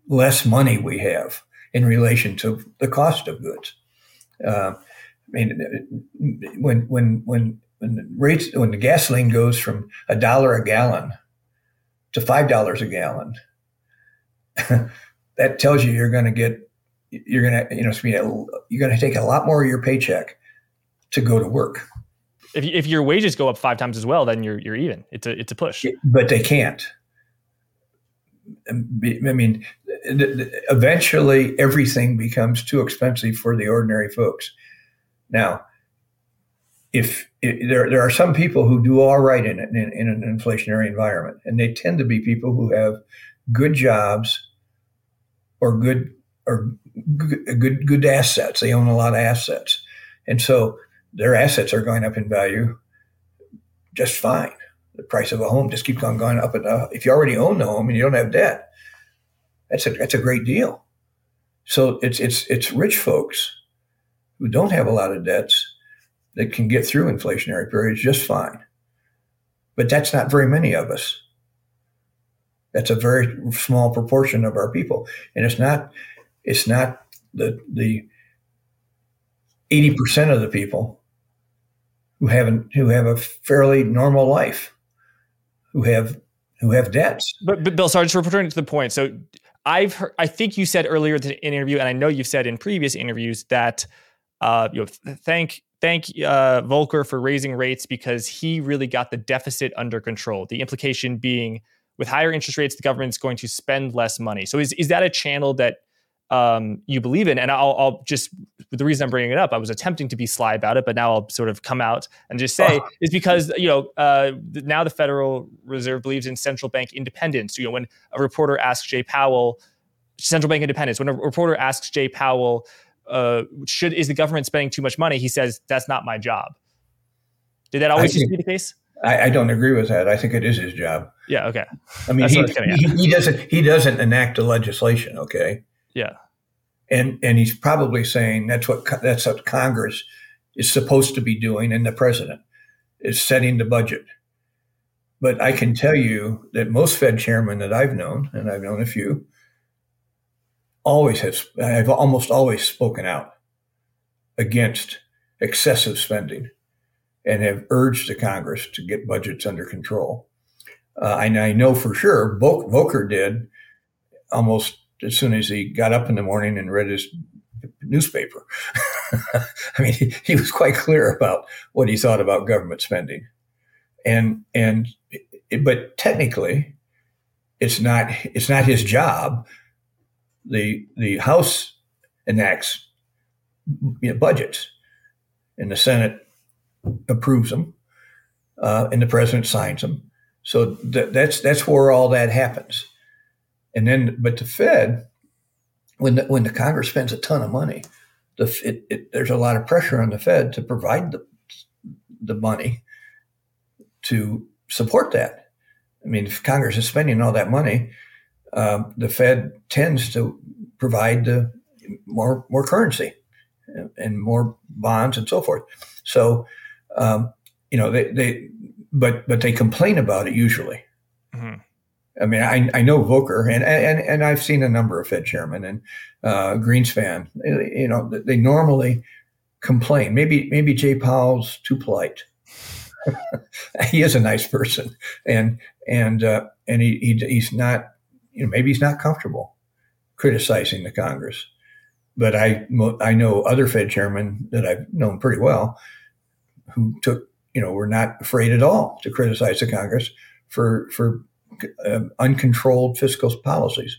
less money we have in relation to the cost of goods. Uh, I mean, when when when when the rates when the gasoline goes from a dollar a gallon to five dollars a gallon, *laughs* that tells you you're going to get you're going to you know you're going to take a lot more of your paycheck to go to work. If, if your wages go up five times as well, then you're you're even. It's a it's a push. But they can't. I mean, eventually everything becomes too expensive for the ordinary folks. Now, if, there, there are some people who do all right in, in, in an inflationary environment, and they tend to be people who have good jobs or good or good good assets. They own a lot of assets, and so their assets are going up in value just fine. The price of a home just keeps on going up and up. If you already own the home and you don't have debt, that's a that's a great deal. So it's it's it's rich folks who don't have a lot of debts that can get through inflationary periods just fine. But that's not very many of us. That's a very small proportion of our people, and it's not it's not the the eighty percent of the people who haven't who have a fairly normal life, who have who have debts. But, but Bill, sorry, just returning to the point. So I've heard, I think you said earlier in the interview, and I know you've said in previous interviews that uh, you know, thank thank uh, Volcker for raising rates because he really got the deficit under control. The implication being, with higher interest rates, the government's going to spend less money. So is is that a channel that um, you believe in? And I'll, I'll, just the reason I'm bringing it up, I was attempting to be sly about it, but now I'll sort of come out and just say is because you know uh, now the Federal Reserve believes in central bank independence. You know, when a reporter asks Jay Powell, central bank independence. When a reporter asks Jay Powell uh, should is the government spending too much money? He says that's not my job. Did that always think, be the case? I, I, don't agree with that. I think it is his job. Yeah. Okay. I mean, he, I he, he, doesn't he doesn't enact the legislation. Okay. Yeah. And and he's probably saying that's what that's what Congress is supposed to be doing, and the president is setting the budget. But I can tell you that most Fed chairmen that I've known, and I've known a few, always have, I've almost always spoken out against excessive spending and have urged the Congress to get budgets under control. Uh, and I know for sure Volcker did almost as soon as he got up in the morning and read his newspaper. *laughs* I mean, he, he, was quite clear about what he thought about government spending, and and but technically, it's not it's not his job the the House enacts you know, budgets, and the Senate approves them, uh, and the president signs them. So th- that's that's where all that happens. And then, but the Fed, when the, when the Congress spends a ton of money, the it, it, there's a lot of pressure on the Fed to provide the the money to support that. I mean, if Congress is spending all that money, um, the Fed tends to provide the more more currency and more bonds and so forth. So, um, you know, they, they but but they complain about it usually. Mm-hmm. I mean, I, I know Volcker and, and and I've seen a number of Fed chairmen and uh, Greenspan. You know, they normally complain. Maybe maybe Jay Powell's too polite. *laughs* he is a nice person, and and uh, and he, he he's not you know, maybe he's not comfortable criticizing the Congress. But I, I know other Fed chairmen that I've known pretty well who took, you know, were not afraid at all to criticize the Congress for, for uh, uncontrolled fiscal policies.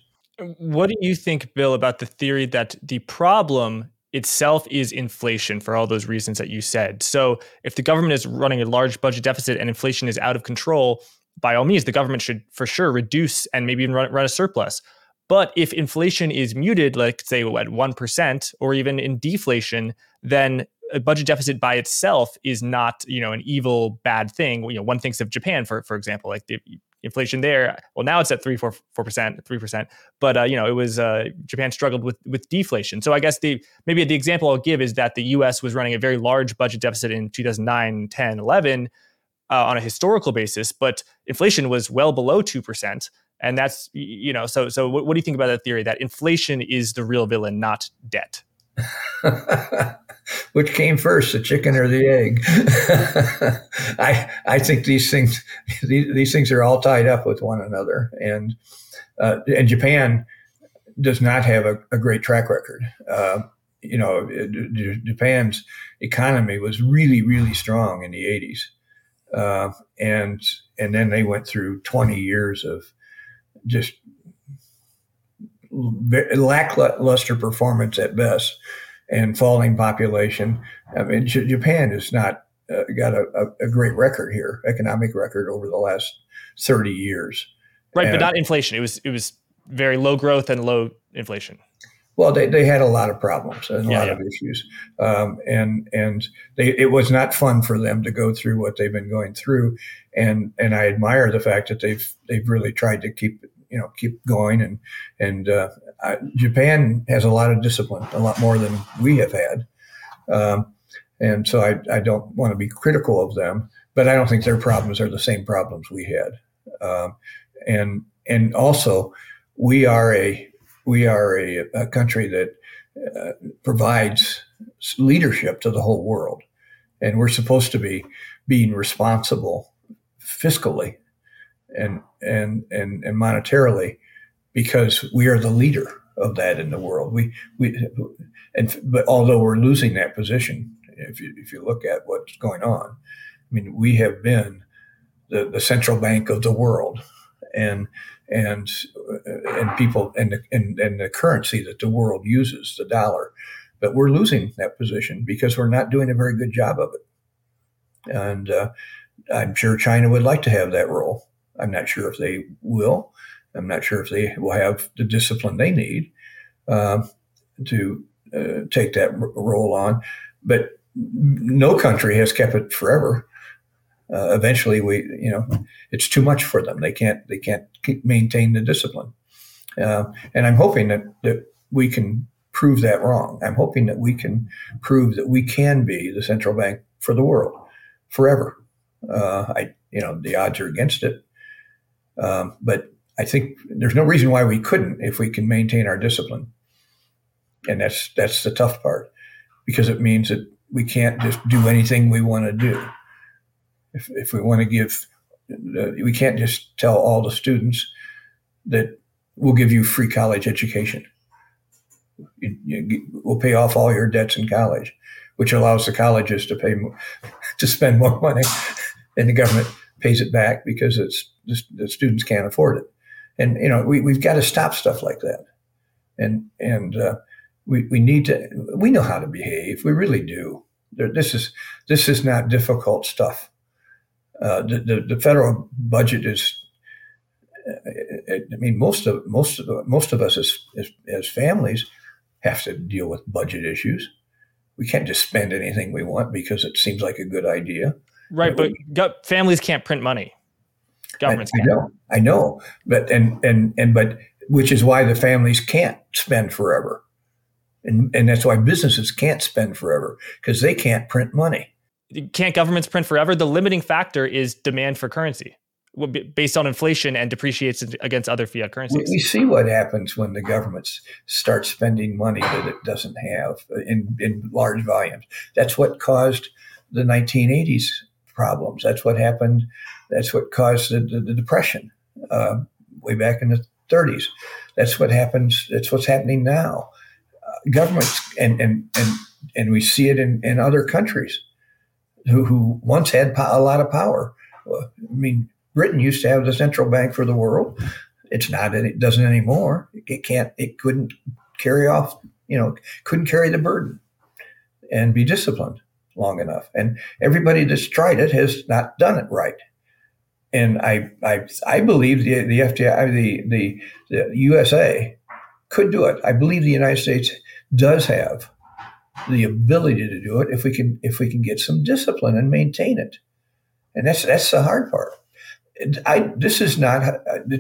What do you think, Bill, about the theory that the problem itself is inflation for all those reasons that you said? So, if the government is running a large budget deficit and inflation is out of control, by all means, the government should for sure reduce and maybe even run, run a surplus. But if inflation is muted, like say at 1% or even in deflation, then a budget deficit by itself is not, you know, an evil bad thing. You know, one thinks of Japan for for example, like the inflation there. Well, now it's at three, four, four percent, three percent. But uh, you know, it was uh, Japan struggled with with deflation. So I guess the maybe the example I'll give is that the U.S. was running a very large budget deficit in 2009, 10, 11 uh, on a historical basis, but inflation was well below two percent. And that's you know, so so what, what do you think about that theory that inflation is the real villain, not debt? *laughs* which came first, the chicken or the egg? *laughs* I I think these things these, these things are all tied up with one another, and uh, and Japan does not have a, a great track record. Uh, you know, Japan's economy was really really strong in the '80s, uh, and and then they went through 20 years of just lackluster performance at best and falling population. I mean, J- Japan has not uh, got a, a, great record here, economic record over the last 30 years. Right, and, but not inflation. It was it was very low growth and low inflation. Well, they, they had a lot of problems and a yeah, lot yeah. of issues, um, and and they, it was not fun for them to go through what they've been going through, and and I admire the fact that they've they've really tried to keep you know keep going. And and uh, I, Japan has a lot of discipline, a lot more than we have had, um, and so I, I don't want to be critical of them, but I don't think their problems are the same problems we had, um, and and also we are a we are a, a country that uh, provides leadership to the whole world, and we're supposed to be being responsible fiscally and and and, and monetarily because we are the leader of that in the world. We we and but although we're losing that position, if you if you look at what's going on, I mean we have been the, the central bank of the world, and and and people and the, and and the currency that the world uses, the dollar, but we're losing that position because we're not doing a very good job of it, and uh, I'm sure China would like to have that role. I'm not sure if they will. I'm not sure if they will have the discipline they need uh, to uh, take that role on. But no country has kept it forever. Uh, eventually, we you know it's too much for them. They can't they can't maintain the discipline. Uh, and I'm hoping that that we can prove that wrong. I'm hoping that we can prove that we can be the central bank for the world forever. Uh, I you know the odds are against it, um, but I think there's no reason why we couldn't if we can maintain our discipline. And that's that's the tough part because it means that we can't just do anything we want to do. If, if we want to give, uh, we can't just tell all the students that we'll give you free college education. You, you, we'll pay off all your debts in college, which allows the colleges to pay more, *laughs* to spend more money, *laughs* and the government pays it back because it's the students can't afford it. And you know, we we've got to stop stuff like that. And and uh, we we need to. We know how to behave. We really do. This is this is not difficult stuff. Uh, the, the, the federal budget is. Uh, I mean, most of most of most of us as, as as families have to deal with budget issues. We can't just spend anything we want because it seems like a good idea. Right, but families can't print money. Governments I, I know, I know, but and and and but which is why the families can't spend forever, and and that's why businesses can't spend forever because they can't print money. Can't governments print forever? The limiting factor is demand for currency based on inflation and depreciates against other fiat currencies. We see what happens when the governments start spending money that it doesn't have in, in large volumes. That's what caused the 1980s problems. That's what happened. That's what caused the, the, the depression uh, way back in the 30s. That's what happens. That's what's happening now. Uh, governments and and and and we see it in, in other countries who, who once had po- a lot of power. I mean, Britain used to have the central bank for the world. It's not. It doesn't anymore. It can't. It couldn't carry off. You know, couldn't carry the burden and be disciplined long enough. And everybody that's tried it has not done it right. And I, I, I believe the, the FDI, the, the, the USA could do it. I believe the United States does have the ability to do it if we can, if we can get some discipline and maintain it. And that's, that's the hard part. I this is not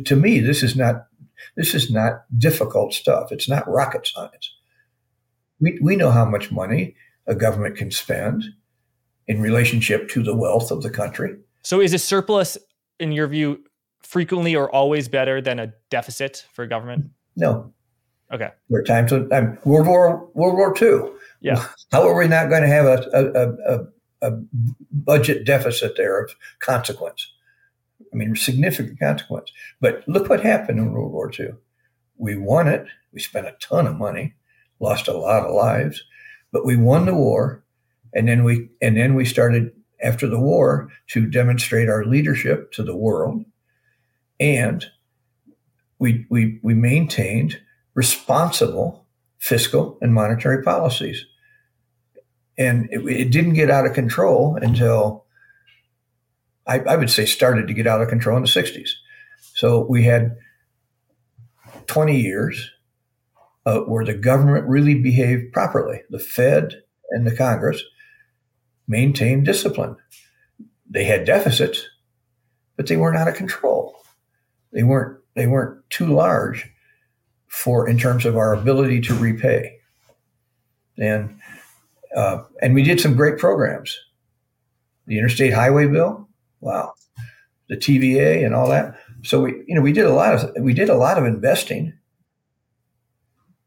to me. This is not this is not difficult stuff. It's not rocket science. We we know how much money a government can spend in relationship to the wealth of the country. So, is a surplus, in your view, frequently or always better than a deficit for government? No. Okay. There are times when um, World War World War II. Yeah. *laughs* How are we not going to have a, a, a, a budget deficit there of consequence? I mean, significant consequence. But look what happened in World War II. We won it. We spent a ton of money, lost a lot of lives, but we won the war. And then we and then we started after the war to demonstrate our leadership to the world. And we we we maintained responsible fiscal and monetary policies. And it, it didn't get out of control until I, I would say started to get out of control in the 60s. So we had 20 years uh, where the government really behaved properly. The Fed and the Congress maintained discipline. They had deficits, but they weren't out of control. They weren't they weren't too large for in terms of our ability to repay. And uh, and we did some great programs. The Interstate Highway Bill, wow, the TVA and all that. So we, you know, we did a lot of we did a lot of investing,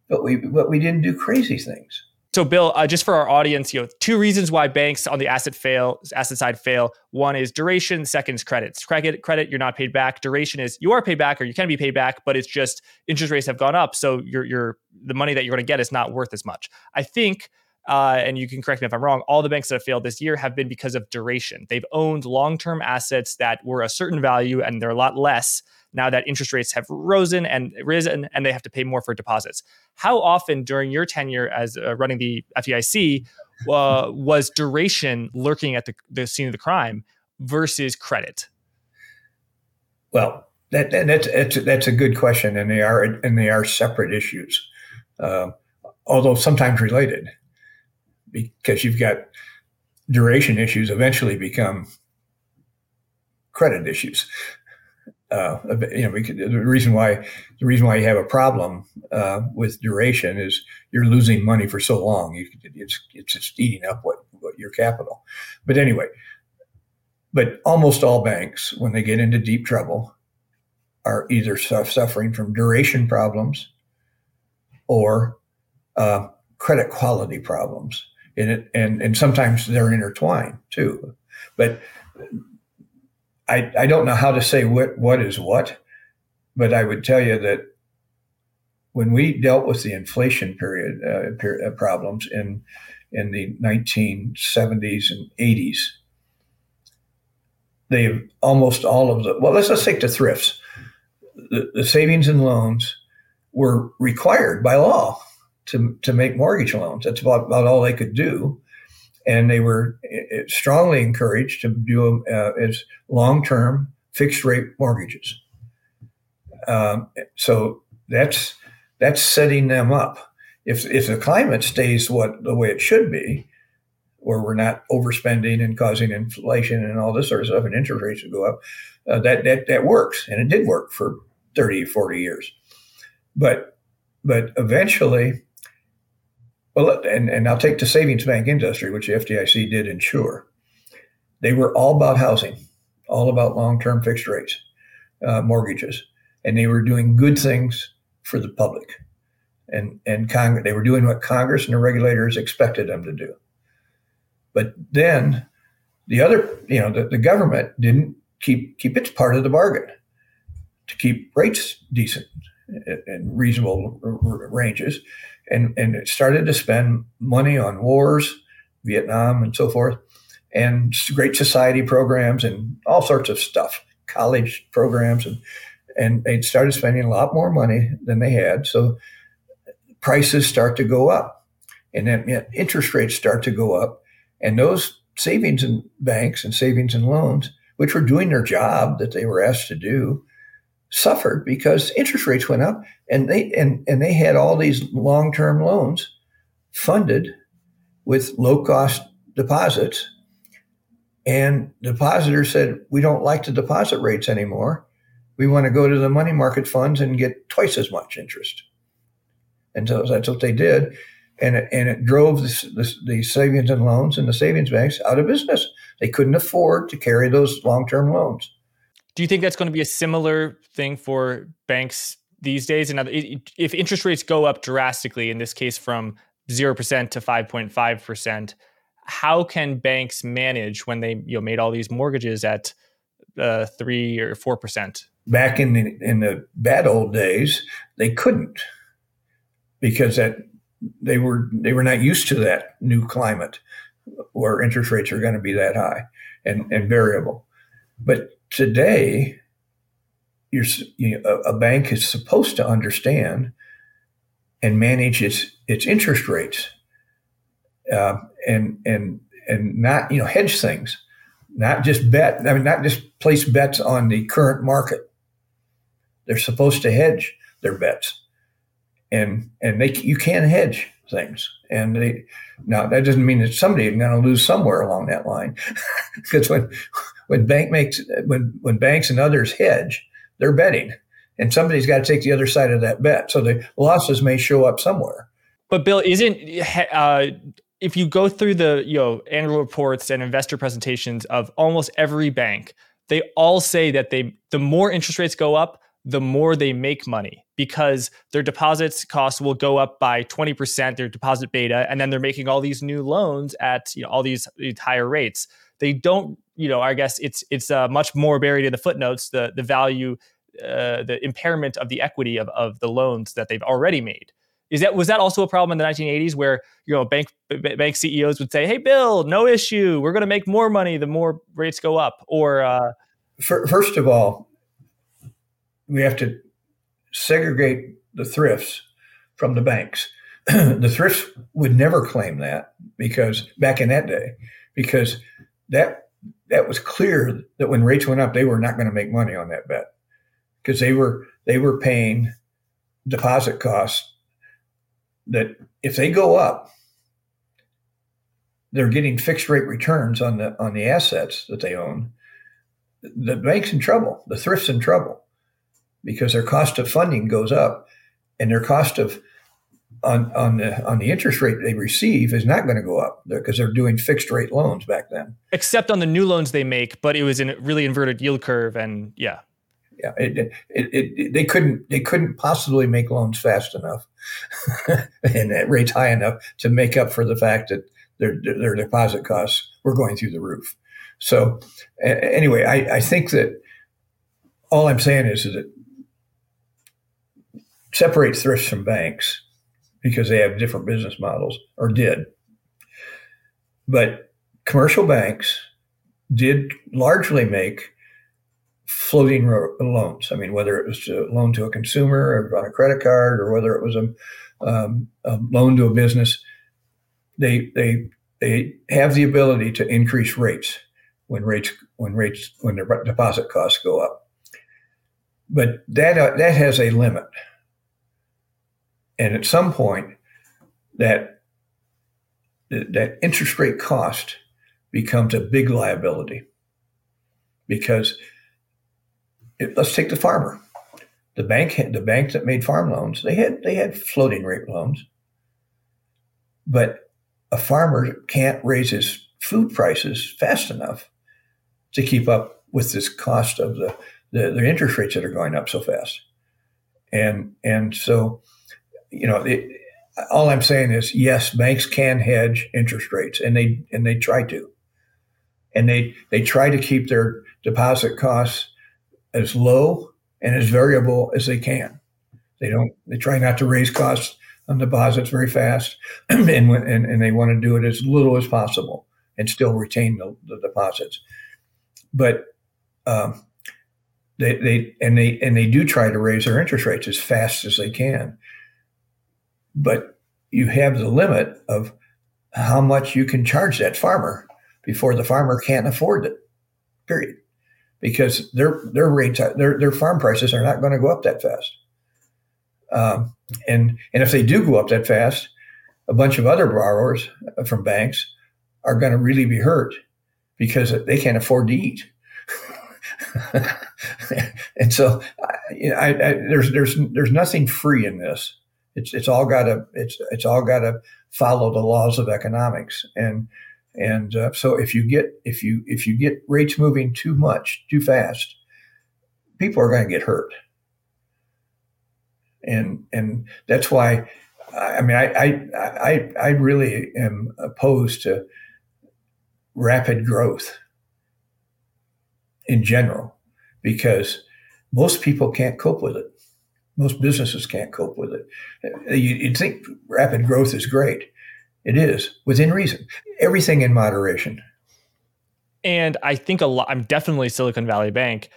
but we but we didn't do crazy things. So, Bill, uh, just for our audience, you know, two reasons why banks on the asset fail, asset side fail. One is duration. Second is credits. Credit, credit, you're not paid back. Duration is you are paid back or you can be paid back, but it's just interest rates have gone up, so your your the money that you're going to get is not worth as much. I think uh, and you can correct me if I'm wrong, all the banks that have failed this year have been because of duration. They've owned long term assets that were a certain value and they're a lot less now that interest rates have risen and risen and they have to pay more for deposits. How often during your tenure as uh, running the FDIC uh, was duration lurking at the, the scene of the crime versus credit? Well, that, that's, that's, that's a good question, and they are and they are separate issues, uh, although sometimes related because you've got duration issues eventually become credit issues. Uh, you know, the reason why the reason why you have a problem uh, with duration is you're losing money for so long. You, it's it's just eating up what, what your capital. But anyway, but almost all banks, when they get into deep trouble, are either suffering from duration problems or uh, credit quality problems in it, and and sometimes they're intertwined too. But I I don't know how to say what what is what, but I would tell you that when we dealt with the inflation period, uh, period uh, problems in in the 1970s and 80s, they almost all of the well, let's just take the thrifts. The, the savings and loans were required by law to, to make mortgage loans. That's about, about all they could do. And they were eh, eh, strongly encouraged to do them uh, as long term fixed rate mortgages. Um, so that's that's setting them up. If if the climate stays what the way it should be, where we're not overspending and causing inflation and all this sort of stuff, and interest rates would go up, uh, that that that works, and it did work for 30, 40 years. But but eventually, well, and, and I'll take the savings bank industry, which the FDIC did insure. They were all about housing, all about long term fixed rates, uh, mortgages. And they were doing good things for the public. And, and Congress, they were doing what Congress and the regulators expected them to do. But then the other, you know, the, the government didn't keep, keep its part of the bargain to keep rates decent and reasonable ranges and, and it started to spend money on wars, Vietnam and so forth, and great society programs and all sorts of stuff, college programs. And, and they started spending a lot more money than they had. So prices start to go up and then interest rates start to go up. And those savings and banks and savings and loans, which were doing their job that they were asked to do, suffered because interest rates went up and they and, and they had all these long-term loans funded with low-cost deposits And depositors said, we don't like the deposit rates anymore. We want to go to the money market funds and get twice as much interest. And so that's what they did. And it, and it drove the, the savings and loans and the savings banks out of business. They couldn't afford to carry those long term loans. Do you think that's going to be a similar thing for banks these days? And if interest rates go up drastically, in this case from 0% to 5.5%, how can banks manage when they you know made all these mortgages at uh, three or four percent? Back in the, in the bad old days, they couldn't because that they were they were not used to that new climate where interest rates are going to be that high and, and variable. But today, you know, a, a bank is supposed to understand and manage its its interest rates uh, and and and not you know hedge things, not just bet. I mean, not just place bets on the current market. They're supposed to hedge their bets, and and they you can hedge things. And they now that doesn't mean that somebody is going to lose somewhere along that line, *laughs* because when when bank makes when when banks and others hedge, they're betting, and somebody's got to take the other side of that bet. So the losses may show up somewhere. But Bill, isn't uh, if you go through the you know annual reports and investor presentations of almost every bank, they all say that they the more interest rates go up, the more they make money because their deposits costs will go up by 20% their deposit beta and then they're making all these new loans at you know all these, these higher rates they don't you know i guess it's it's uh, much more buried in the footnotes the the value uh, the impairment of the equity of, of the loans that they've already made is that was that also a problem in the 1980s where you know bank bank CEOs would say, "Hey, Bill, no issue. We're going to make more money the more rates go up." Or uh, first of all, we have to segregate the thrifts from the banks. *clears throat* the thrifts would never claim that because back in that day, because that that was clear that when rates went up, they were not going to make money on that bet because they were they were paying deposit costs that if they go up, they're getting fixed rate returns on the on the assets that they own. The bank's in trouble. The thrift's in trouble because their cost of funding goes up, and their cost of on on the on the interest rate they receive is not going to go up because they're doing fixed rate loans back then. Except on the new loans they make, but it was in a really inverted yield curve, and yeah, yeah, it, it, it, they couldn't they couldn't possibly make loans fast enough *laughs* and at rates high enough to make up for the fact that their their deposit costs were going through the roof. So anyway, I, I think that all I'm saying is that separate thrifts from banks because they have different business models or did. But commercial banks did largely make floating loans. I mean, whether it was a loan to a consumer or on a credit card, or whether it was a, um, a loan to a business, they they they have the ability to increase rates when rates when rates when their deposit costs go up. But that uh, that has a limit, and at some point, that that interest rate cost becomes a big liability because it, let's take the farmer. The bank, the bank that made farm loans, they had they had floating rate loans, but a farmer can't raise his food prices fast enough to keep up with this cost of the, the, the interest rates that are going up so fast. And and so, you know, it, all I'm saying is yes, banks can hedge interest rates, and they and they try to, and they they try to keep their deposit costs as low and as variable as they can. They don't. They try not to raise costs on deposits very fast, *clears throat* and, and and they want to do it as little as possible and still retain the, the deposits. But um, they they and they and they do try to raise their interest rates as fast as they can. But you have the limit of how much you can charge that farmer before the farmer can't afford it. Period because their their rates their their farm prices are not going to go up that fast. Um, and and if they do go up that fast, a bunch of other borrowers from banks are going to really be hurt because they can't afford to eat. *laughs* and so, you know, I, I, there's there's there's nothing free in this. It's it's all got to it's it's all got to follow the laws of economics. And and uh, so if you get if you if you get rates moving too much too fast, people are going to get hurt. And and that's why I mean I I I, I really am opposed to rapid growth in general because most people can't cope with it. Most businesses can't cope with it. You, would think rapid growth is great. It is within reason. Everything in moderation. And I think a lot. I'm definitely Silicon Valley Bank.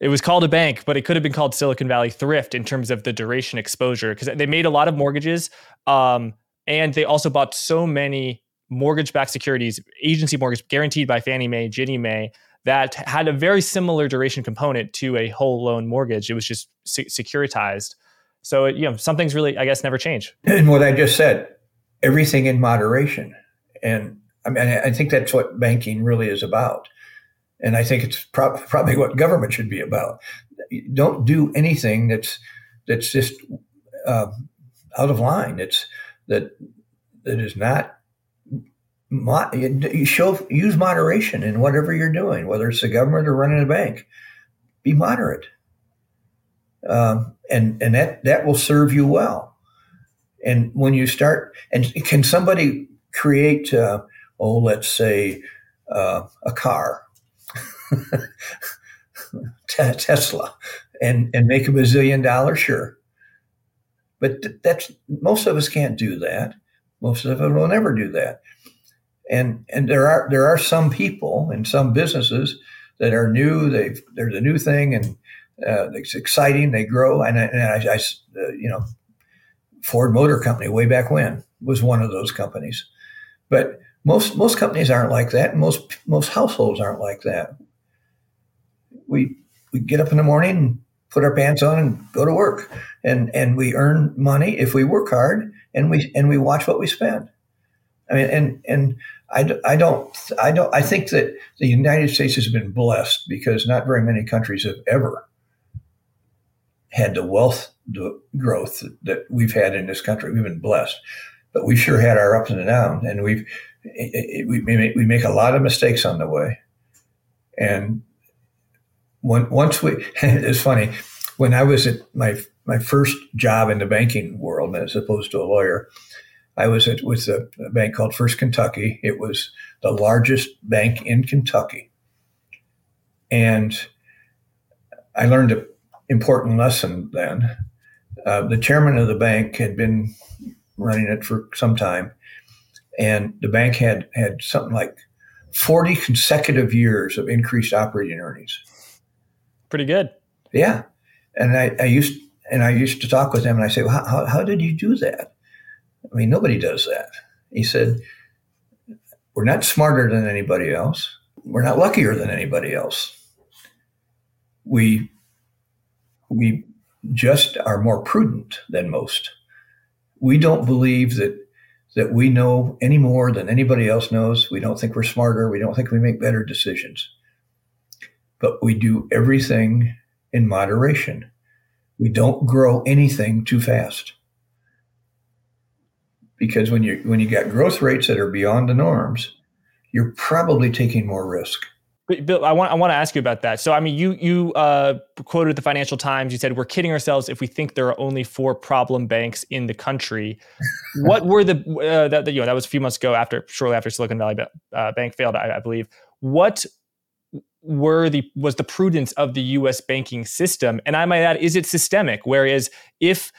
It was called a bank, but it could have been called Silicon Valley Thrift in terms of the duration exposure because they made a lot of mortgages, um, and they also bought so many mortgage-backed securities, agency mortgage guaranteed by Fannie Mae, Ginnie Mae, that had a very similar duration component to a whole loan mortgage. It was just securitized. So it, you know, some things really, I guess, never change. *clears throat* And what I just said, everything in moderation, and I mean, I think that's what banking really is about. And I think it's pro- probably what government should be about. Don't do anything that's that's just uh, out of line. It's that that is not you show use moderation in whatever you're doing, whether it's the government or running a bank. Be moderate, um, and and that that will serve you well. And when you start, and can somebody create, uh, oh, let's say, uh, a car, *laughs* Tesla, and and make a bazillion dollars? Sure, but that's most of us can't do that. Most of us will never do that and and there are there are some people and some businesses that are new. They they're the new thing, and uh, it's exciting. They grow, and, I, and I, I uh, you know, Ford Motor Company way back when was one of those companies, but most most companies aren't like that, most most households aren't like that. We we get up in the morning put our pants on and go to work, and and we earn money if we work hard, and we and we watch what we spend. I mean, and and I, I don't I don't I think that the United States has been blessed because not very many countries have ever had the wealth the growth that we've had in this country. We've been blessed, but we sure had our ups and downs, and we've it, it, we make, we make a lot of mistakes on the way. And when, once we, *laughs* it's funny when I was at my my first job in the banking world, as opposed to a lawyer. I was at with a, a bank called First Kentucky. It was the largest bank in Kentucky, and I learned an important lesson then. Uh, the chairman of the bank had been running it for some time, and the bank had had something like 40 consecutive years of increased operating earnings. Pretty good. Yeah. And I, I used and I used to talk with him and I say, well, how, how did you do that? I mean, nobody does that. He said, We're not smarter than anybody else. We're not luckier than anybody else. We, we just are more prudent than most. We don't believe that that we know any more than anybody else knows. We don't think we're smarter. We don't think we make better decisions. But we do everything in moderation. We don't grow anything too fast because when you when you got growth rates that are beyond the norms, you're probably taking more risk. But Bill, I want I want to ask you about that. So, I mean, you you uh, quoted the Financial Times. You said we're kidding ourselves if we think there are only four problem banks in the country. *laughs* what were the uh, that, you know that was a few months ago after shortly after Silicon Valley uh, Bank failed, I, I believe. What were the was the prudence of the U.S. banking system? And I might add, is it systemic? Whereas if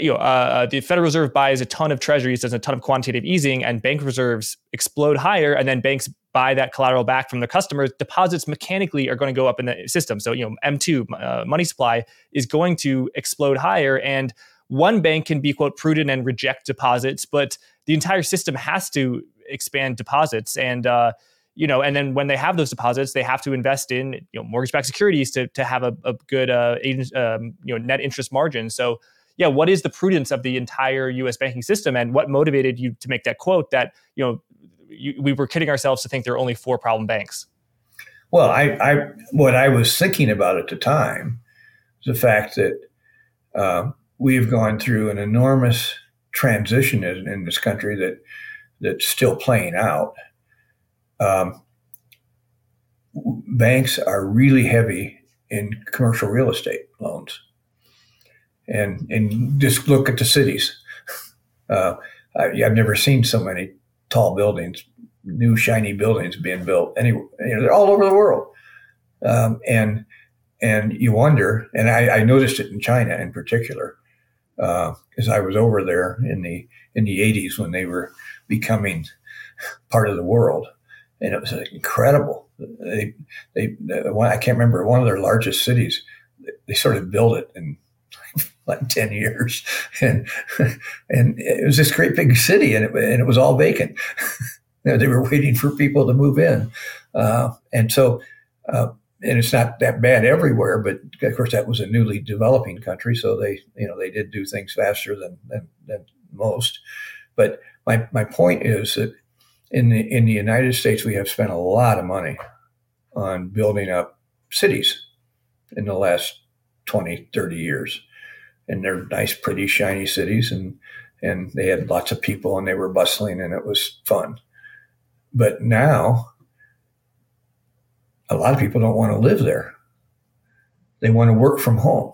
you know, uh, uh, the Federal Reserve buys a ton of treasuries, does a ton of quantitative easing, and bank reserves explode higher, and then banks buy that collateral back from their customers. Deposits mechanically are going to go up in the system. So, you know, M2 uh, money supply is going to explode higher, and one bank can be quote prudent and reject deposits, but the entire system has to expand deposits and. Uh, you know, and then when they have those deposits, they have to invest in you know mortgage-backed securities to to have a, a good uh, um, you know net interest margin. So yeah, what is the prudence of the entire U.S. banking system, and what motivated you to make that quote that you know you, we were kidding ourselves to think there are only four problem banks? Well, I, I what I was thinking about at the time was the fact that uh, we have gone through an enormous transition in, in, this country that that's still playing out. Um, banks are really heavy in commercial real estate loans, and and just look at the cities. *laughs* Uh, I, have never seen so many tall buildings, new shiny buildings being built. Anyway, you know, they're all over the world, um, and and you wonder. And I, I, noticed it in China in particular, because uh, I was over there in the in the '80s when they were becoming *laughs* part of the world, and it was incredible. They they I can't remember one of their largest cities. They sort of built it in *laughs* like 10 years. *laughs* And and it was this great big city and it, and it was all vacant. *laughs* They were waiting for people to move in. Uh, and so uh, and it's not that bad everywhere but of course that was a newly developing country so they you know they did do things faster than than, than most. But my, my point is that in the in the united states we have spent a lot of money on building up cities in the last 20 30 years and they're nice, pretty, shiny cities, and and they had lots of people, and they were bustling, and it was fun. But now, a lot of people don't want to live there. They want to work from home,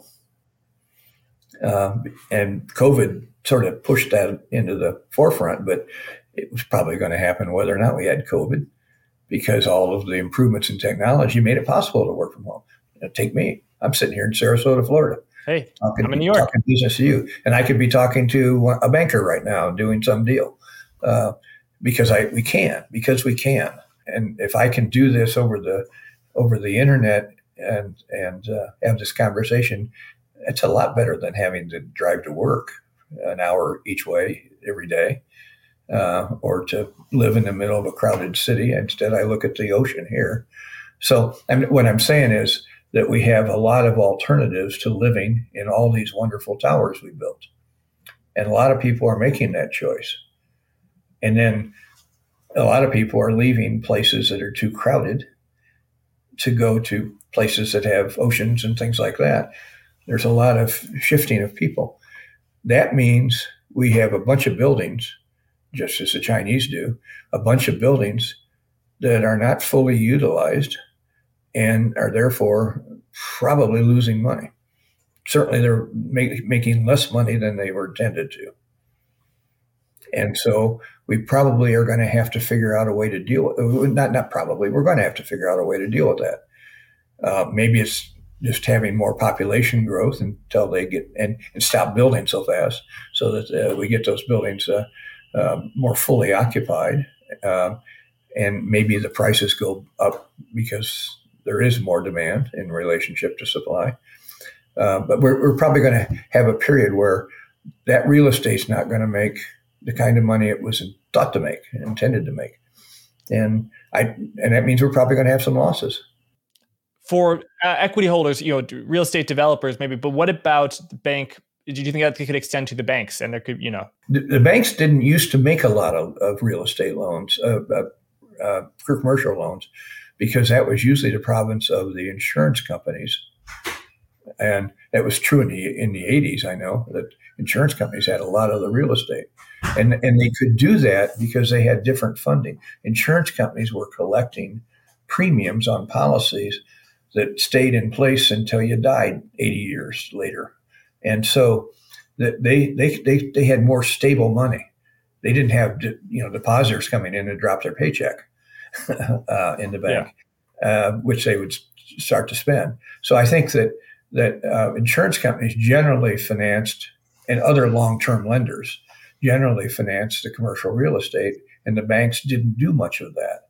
uh, and COVID sort of pushed that into the forefront. But it was probably going to happen whether or not we had COVID, because all of the improvements in technology made it possible to work from home. Know, take me; I'm sitting here in Sarasota, Florida. Hey, talking, I'm in New York. Talking business to you, and I could be talking to a banker right now doing some deal uh, because I we can because we can, and if I can do this over the over the internet and and uh, have this conversation, it's a lot better than having to drive to work an hour each way every day. Uh, or to live in the middle of a crowded city. Instead, I look at the ocean here. So, I mean, what I'm saying is, that we have a lot of alternatives to living in all these wonderful towers we built. And a lot of people are making that choice. And then a lot of people are leaving places that are too crowded to go to places that have oceans and things like that. There's a lot of shifting of people. That means we have a bunch of buildings, just as the Chinese do, a bunch of buildings that are not fully utilized and are therefore probably losing money. Certainly, they're make, making less money than they were intended to. And so we probably are going to have to figure out a way to deal with not not probably we're going to have to figure out a way to deal with that. Uh, maybe it's just having more population growth until they get and, and stop building so fast, so that uh, we get those buildings uh, uh more fully occupied, uh, and maybe the prices go up because there is more demand in relationship to supply. Uh, but we're, we're probably going to have a period where that real estate's not going to make the kind of money it was thought to make, intended to make, and I and that means we're probably going to have some losses for uh, equity holders, you know, real estate developers, maybe. But what about the bank? Do you think that could extend to the banks? And there could, you know, the, the banks didn't used to make a lot of, of real estate loans, uh, uh, uh commercial loans because that was usually the province of the insurance companies. And that was true in the in the 80s, I know, that insurance companies had a lot of the real estate. And, and they could do that because they had different funding. Insurance companies were collecting premiums on policies that stayed in place until you died 80 years later. And so they, they, they, they had more stable money. They didn't have you know depositors coming in and drop their paycheck. *laughs* uh, in the bank, yeah. uh, which they would start to spend. So I think that that uh, insurance companies generally financed and other long-term lenders generally financed the commercial real estate, and the banks didn't do much of that.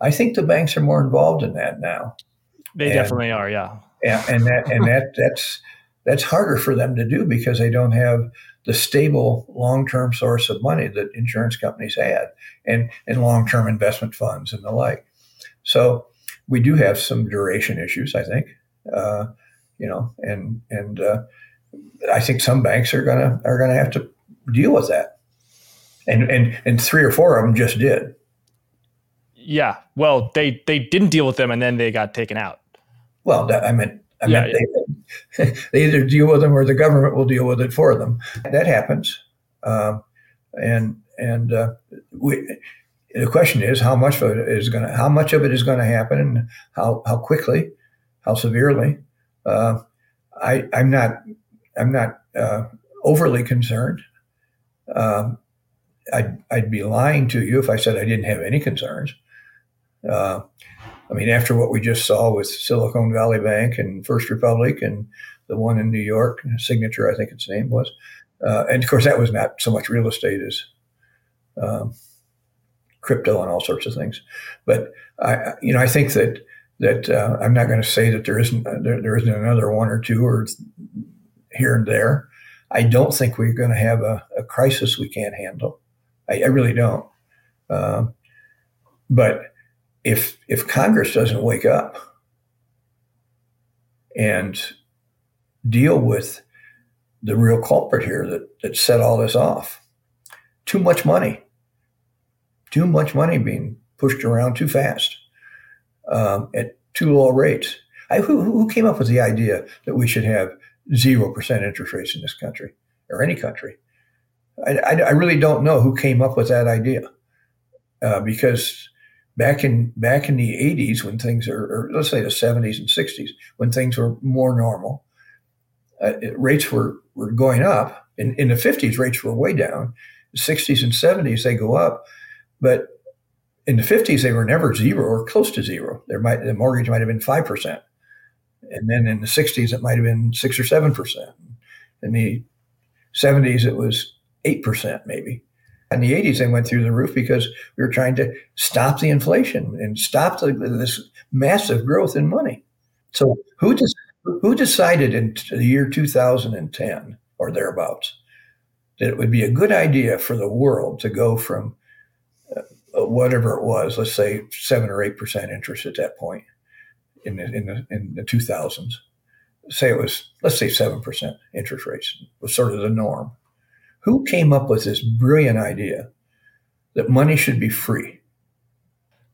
I think the banks are more involved in that now. They and, definitely are, yeah. And, and that and that *laughs* that's that's harder for them to do because they don't have the stable long-term source of money that insurance companies had and, and long-term investment funds and the like. So we do have some duration issues, I think, uh, you know, and, and uh, I think some banks are going to, are going to have to deal with that. And, and, and three or four of them just did. Yeah. Well, they they didn't deal with them, and then they got taken out. Well, that, I meant I yeah, meant yeah. They, *laughs* they either deal with them or the government will deal with it for them. That happens, um, and and uh, we, the question is how much of it is going to how much of it is going to happen and how how quickly, how severely. Uh, I I'm not I'm not uh, overly concerned. Um, I'd, I'd be lying to you if I said I didn't have any concerns. Uh, I mean, after what we just saw with Silicon Valley Bank and First Republic and the one in New York, Signature, I think its name was, uh, and of course that was not so much real estate as um, crypto and all sorts of things. But I, you know, I think that that uh, I'm not going to say that there isn't there, there isn't another one or two or here and there. I don't think we're going to have a, a crisis we can't handle. I, I really don't. Um, but if if Congress doesn't wake up and deal with the real culprit here that, that set all this off, too much money, too much money being pushed around too fast um, at too low rates. I, who, who came up with the idea that we should have zero percent interest rates in this country or any country? I, I, I, really don't know who came up with that idea uh, because back in back in the 80s when things are or let's say the 70s and 60s when things were more normal uh, rates were were going up. In, in the 50s rates were way down. The 60s and 70s they go up. But in the 50s they were never zero or close to zero. There might the mortgage might have been 5% and then in the 60s it might have been 6 or 7% in the 70s it was 8% maybe. In the 80s, they went through the roof because we were trying to stop the inflation and stop the, this massive growth in money. So who, who decided in the year 2010 or thereabouts that it would be a good idea for the world to go from uh, whatever it was, let's say seven or eight percent interest at that point in the, in the, in the 2000s. Say it was, let's say seven percent interest rates was sort of the norm. Who came up with this brilliant idea that money should be free?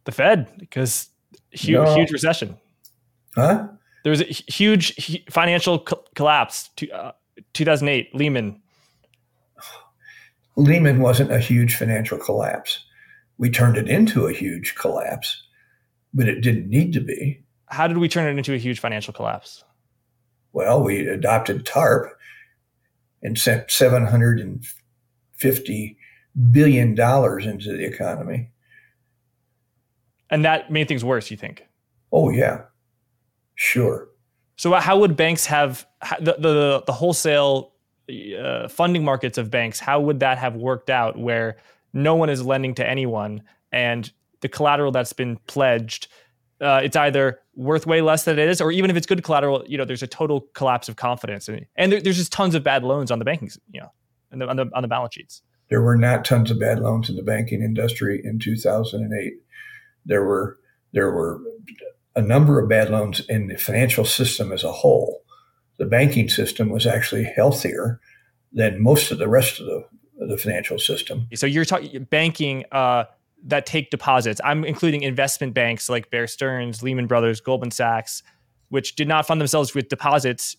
The Fed, because huge, no. huge recession. Huh? There was a huge financial co- collapse. To, uh, 2008, Lehman. Lehman wasn't a huge financial collapse. We turned it into a huge collapse, but it didn't need to be. How did we turn it into a huge financial collapse? Well, we adopted TARP, and sent 750 billion dollars into the economy. And that made things worse, you think? Oh yeah, sure. So how would banks have the the, the wholesale uh, funding markets of banks? How would that have worked out where no one is lending to anyone and the collateral that's been pledged uh, it's either worth way less than it is, or even if it's good collateral, you know, there's a total collapse of confidence, and, and there, there's just tons of bad loans on the banking, you know, the, on the on the balance sheets. There were not tons of bad loans in the banking industry in 2008. There were there were a number of bad loans in the financial system as a whole. The banking system was actually healthier than most of the rest of the, the financial system. So you're talking banking. Uh, that take deposits. I'm including investment banks like Bear Stearns, Lehman Brothers, Goldman Sachs, which did not fund themselves with deposits,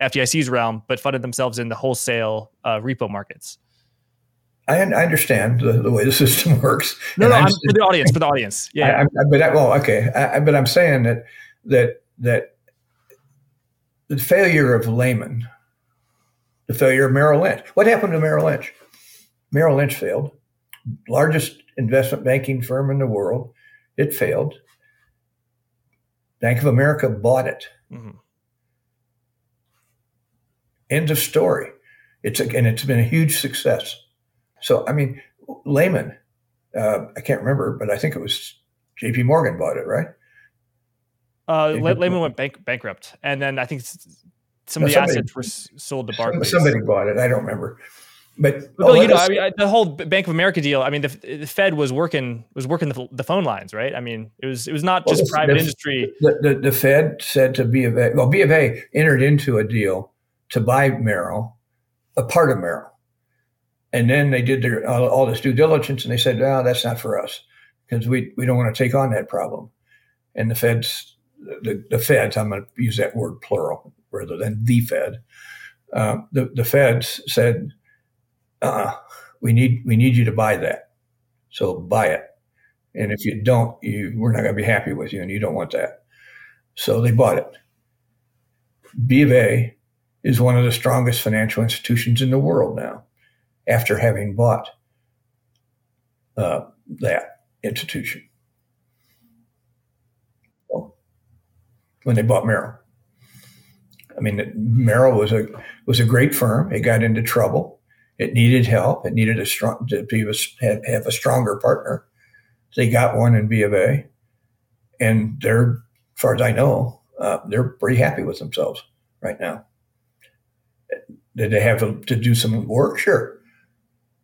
FDIC's realm, but funded themselves in the wholesale uh, repo markets. I, I understand the, the, way the *laughs* system works. No, no, for the audience, for the audience. Yeah, I, I, but I, well, okay, but I'm saying that that that the failure of Lehman, the failure of Merrill Lynch. What happened to Merrill Lynch? Merrill Lynch failed largest investment banking firm in the world. It failed. Bank of America bought it. Mm-hmm. End of story. It's a, and it's been a huge success. So I mean, Lehman, uh, I can't remember, but I think it was J.P. Morgan bought it, right? Uh, Lehman went bank, bankrupt, and then I think some no, of the somebody, assets were sold to Barclays. Somebody bought it. I don't remember. But Bill, you know, I mean, the whole Bank of America deal. I mean, the, the Fed was working was working the, the, phone lines, right? I mean, it was it was not just the, private industry. The, the, the Fed said to B of A. Well, B of A entered into a deal to buy Merrill, a part of Merrill, and then they did their all, all this due diligence, and they said, "No, that's not for us." because we, we don't want to take on that problem. And the feds, the, the feds, I'm going to use that word plural rather than the Fed. Uh, the, the feds said, uh, we need, we need you to buy that. So buy it. And if you don't, you, we're not going to be happy with you and you don't want that. So they bought it. B of A is one of the strongest financial institutions in the world now after having bought uh, that institution. When they bought Merrill. I mean, Merrill was a was a great firm. It got into trouble. It needed help. It needed a strong to be a, have, have a stronger partner. They got one in B of A, and they're, as far as I know, uh, they're pretty happy with themselves right now. Did they have to, to do some work? Sure,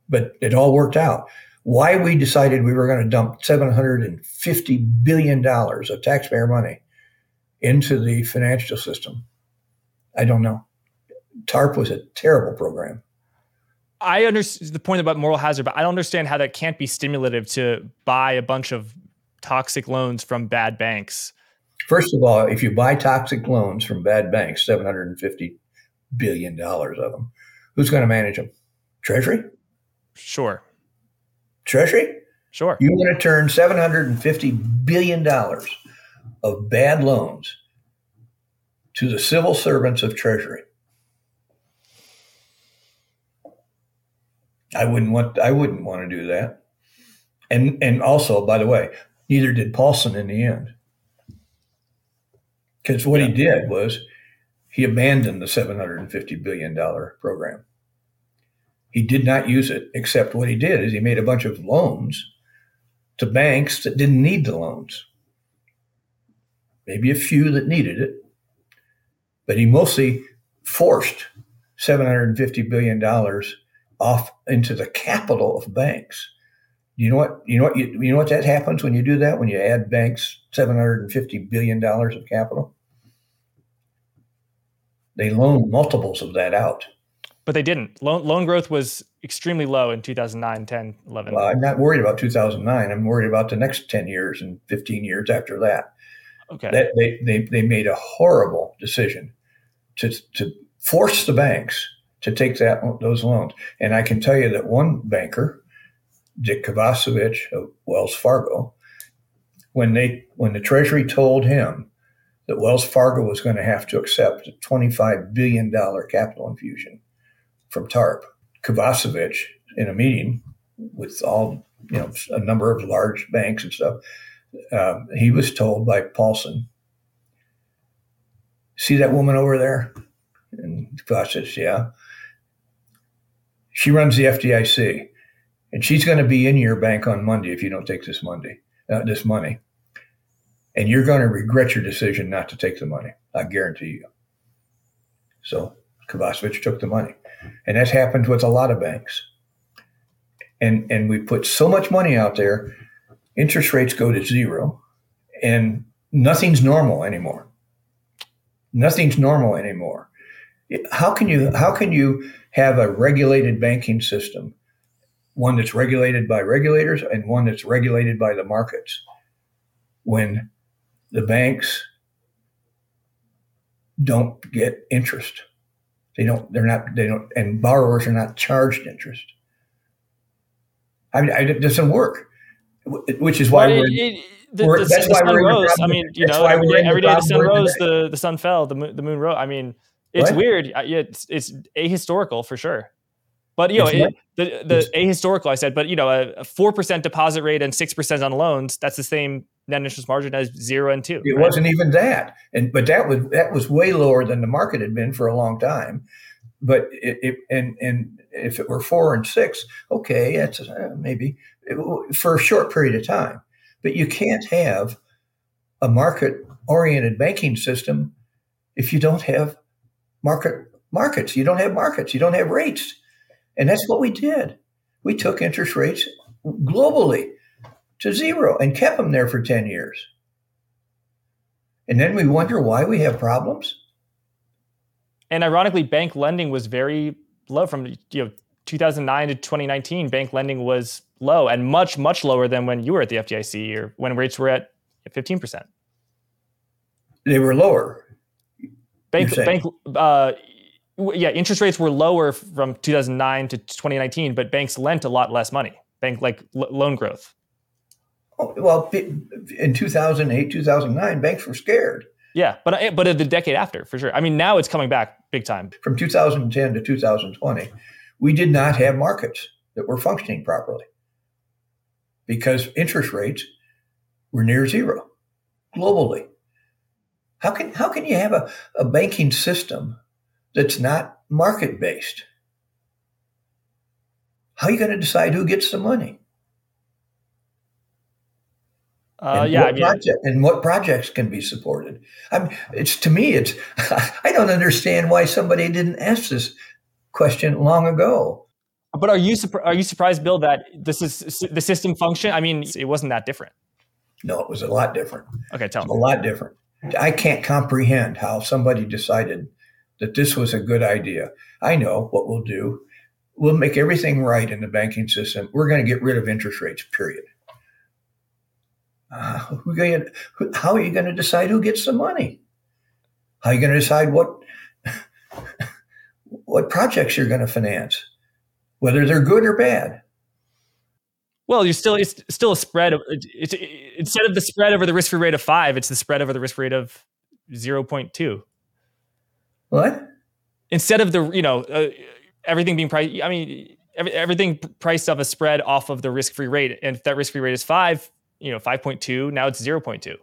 but it all worked out. Why we decided we were going to dump seven hundred and fifty billion dollars of taxpayer money into the financial system, I don't know. TARP was a terrible program. I understand the point about moral hazard, but I don't understand how that can't be stimulative to buy a bunch of toxic loans from bad banks. First of all, if you buy toxic loans from bad banks, seven hundred and fifty billion dollars of them, who's going to manage them? Treasury. Sure. Treasury. Sure. You want to turn seven hundred and fifty billion dollars of bad loans to the civil servants of Treasury. I wouldn't want I wouldn't want to do that. And and also, by the way, neither did Paulson in the end. Because what yeah. he did was he abandoned the $750 billion program. He did not use it, except what he did is he made a bunch of loans to banks that didn't need the loans. Maybe a few that needed it, but he mostly forced $750 billion off into the capital of banks. You know what? You know what? You, you know what that happens when you do that? When you add banks seven hundred and fifty billion dollars of capital, they loan multiples of that out. But they didn't. Loan, loan growth was extremely low in 2009, 10, 11. Well, I'm not worried about 2009. I'm worried about the next 10 years and 15 years after that. Okay. That they, they, they made a horrible decision to, to force the banks to take that those loans. And I can tell you that one banker, Dick Kovacevich of Wells Fargo, when they when the Treasury told him that Wells Fargo was going to have to accept a $25 billion capital infusion from TARP, Kovacevich, in a meeting with all you know a number of large banks and stuff, uh, he was told by Paulson, "See that woman over there?" And Kovacevich, yeah she runs the FDIC, and she's going to be in your bank on Monday if you don't take this Monday, uh, this money, and you're going to regret your decision not to take the money. I guarantee you. So Kovacevich took the money, and that's happened with a lot of banks. And and we put so much money out there, interest rates go to zero, and nothing's normal anymore. Nothing's normal anymore. How can you how can you have a regulated banking system, one that's regulated by regulators and one that's regulated by the markets. When the banks don't get interest, they don't, they're not, they don't, and borrowers are not charged interest. I mean, it doesn't work, which is why we're. It, the, the, that's the why sun rose. I mean, you know, every day, every day the sun rose, the, the sun fell, the moon, the moon rose. I mean, it's what? weird. It's it's ahistorical for sure. But you know, it, the the ahistorical I said, but you know, a four percent deposit rate and six percent on loans, that's the same net interest margin as zero and two. It right? wasn't even that, and but that was that was way lower than the market had been for a long time. But it, it and and if it were four and six, okay, that's uh, maybe it, for a short period of time. But you can't have a market oriented banking system if you don't have market markets. You don't have markets. You don't have rates. And that's what we did. We took interest rates globally to zero and kept them there for 10 years. And then we wonder why we have problems. And ironically, bank lending was very low from you know 2009 to 2019, bank lending was low and much, much lower than when you were at the FDIC or when rates were at 15%. They were lower. Bank, bank, uh, yeah, interest rates were lower from 2009 to 2019, but banks lent a lot less money. Bank like l- loan growth. Oh, well, in 2008, 2009, banks were scared. Yeah, but but the decade after, for sure. I mean, now it's coming back big time. From 2010 to 2020, we did not have markets that were functioning properly because interest rates were near zero globally. How can how can you have a, a banking system that's not market based? How are you going to decide who gets the money? Uh, and yeah, what I mean, project, and what projects can be supported. I'm, it's to me, it's *laughs* I don't understand why somebody didn't ask this question long ago. But are you are you surprised, Bill, that this is the system function? I mean, it wasn't that different. No, it was a lot different. Okay, tell me. A lot different. I can't comprehend how somebody decided that this was a good idea. I know what we'll do. We'll make everything right in the banking system. We're going to get rid of interest rates, period. Uh, to, how are you going to decide who gets the money? How are you going to decide what *laughs* what projects you're going to finance, whether they're good or bad? Well, you're still it's still a spread of it's, it's, instead of the spread over the risk free rate of five, it's the spread over the risk rate of zero point two. What? Instead of the you know uh, everything being priced, I mean every, everything priced off a spread off of the risk free rate, and if that risk free rate is five, you know, 5.2, now it's 0.2.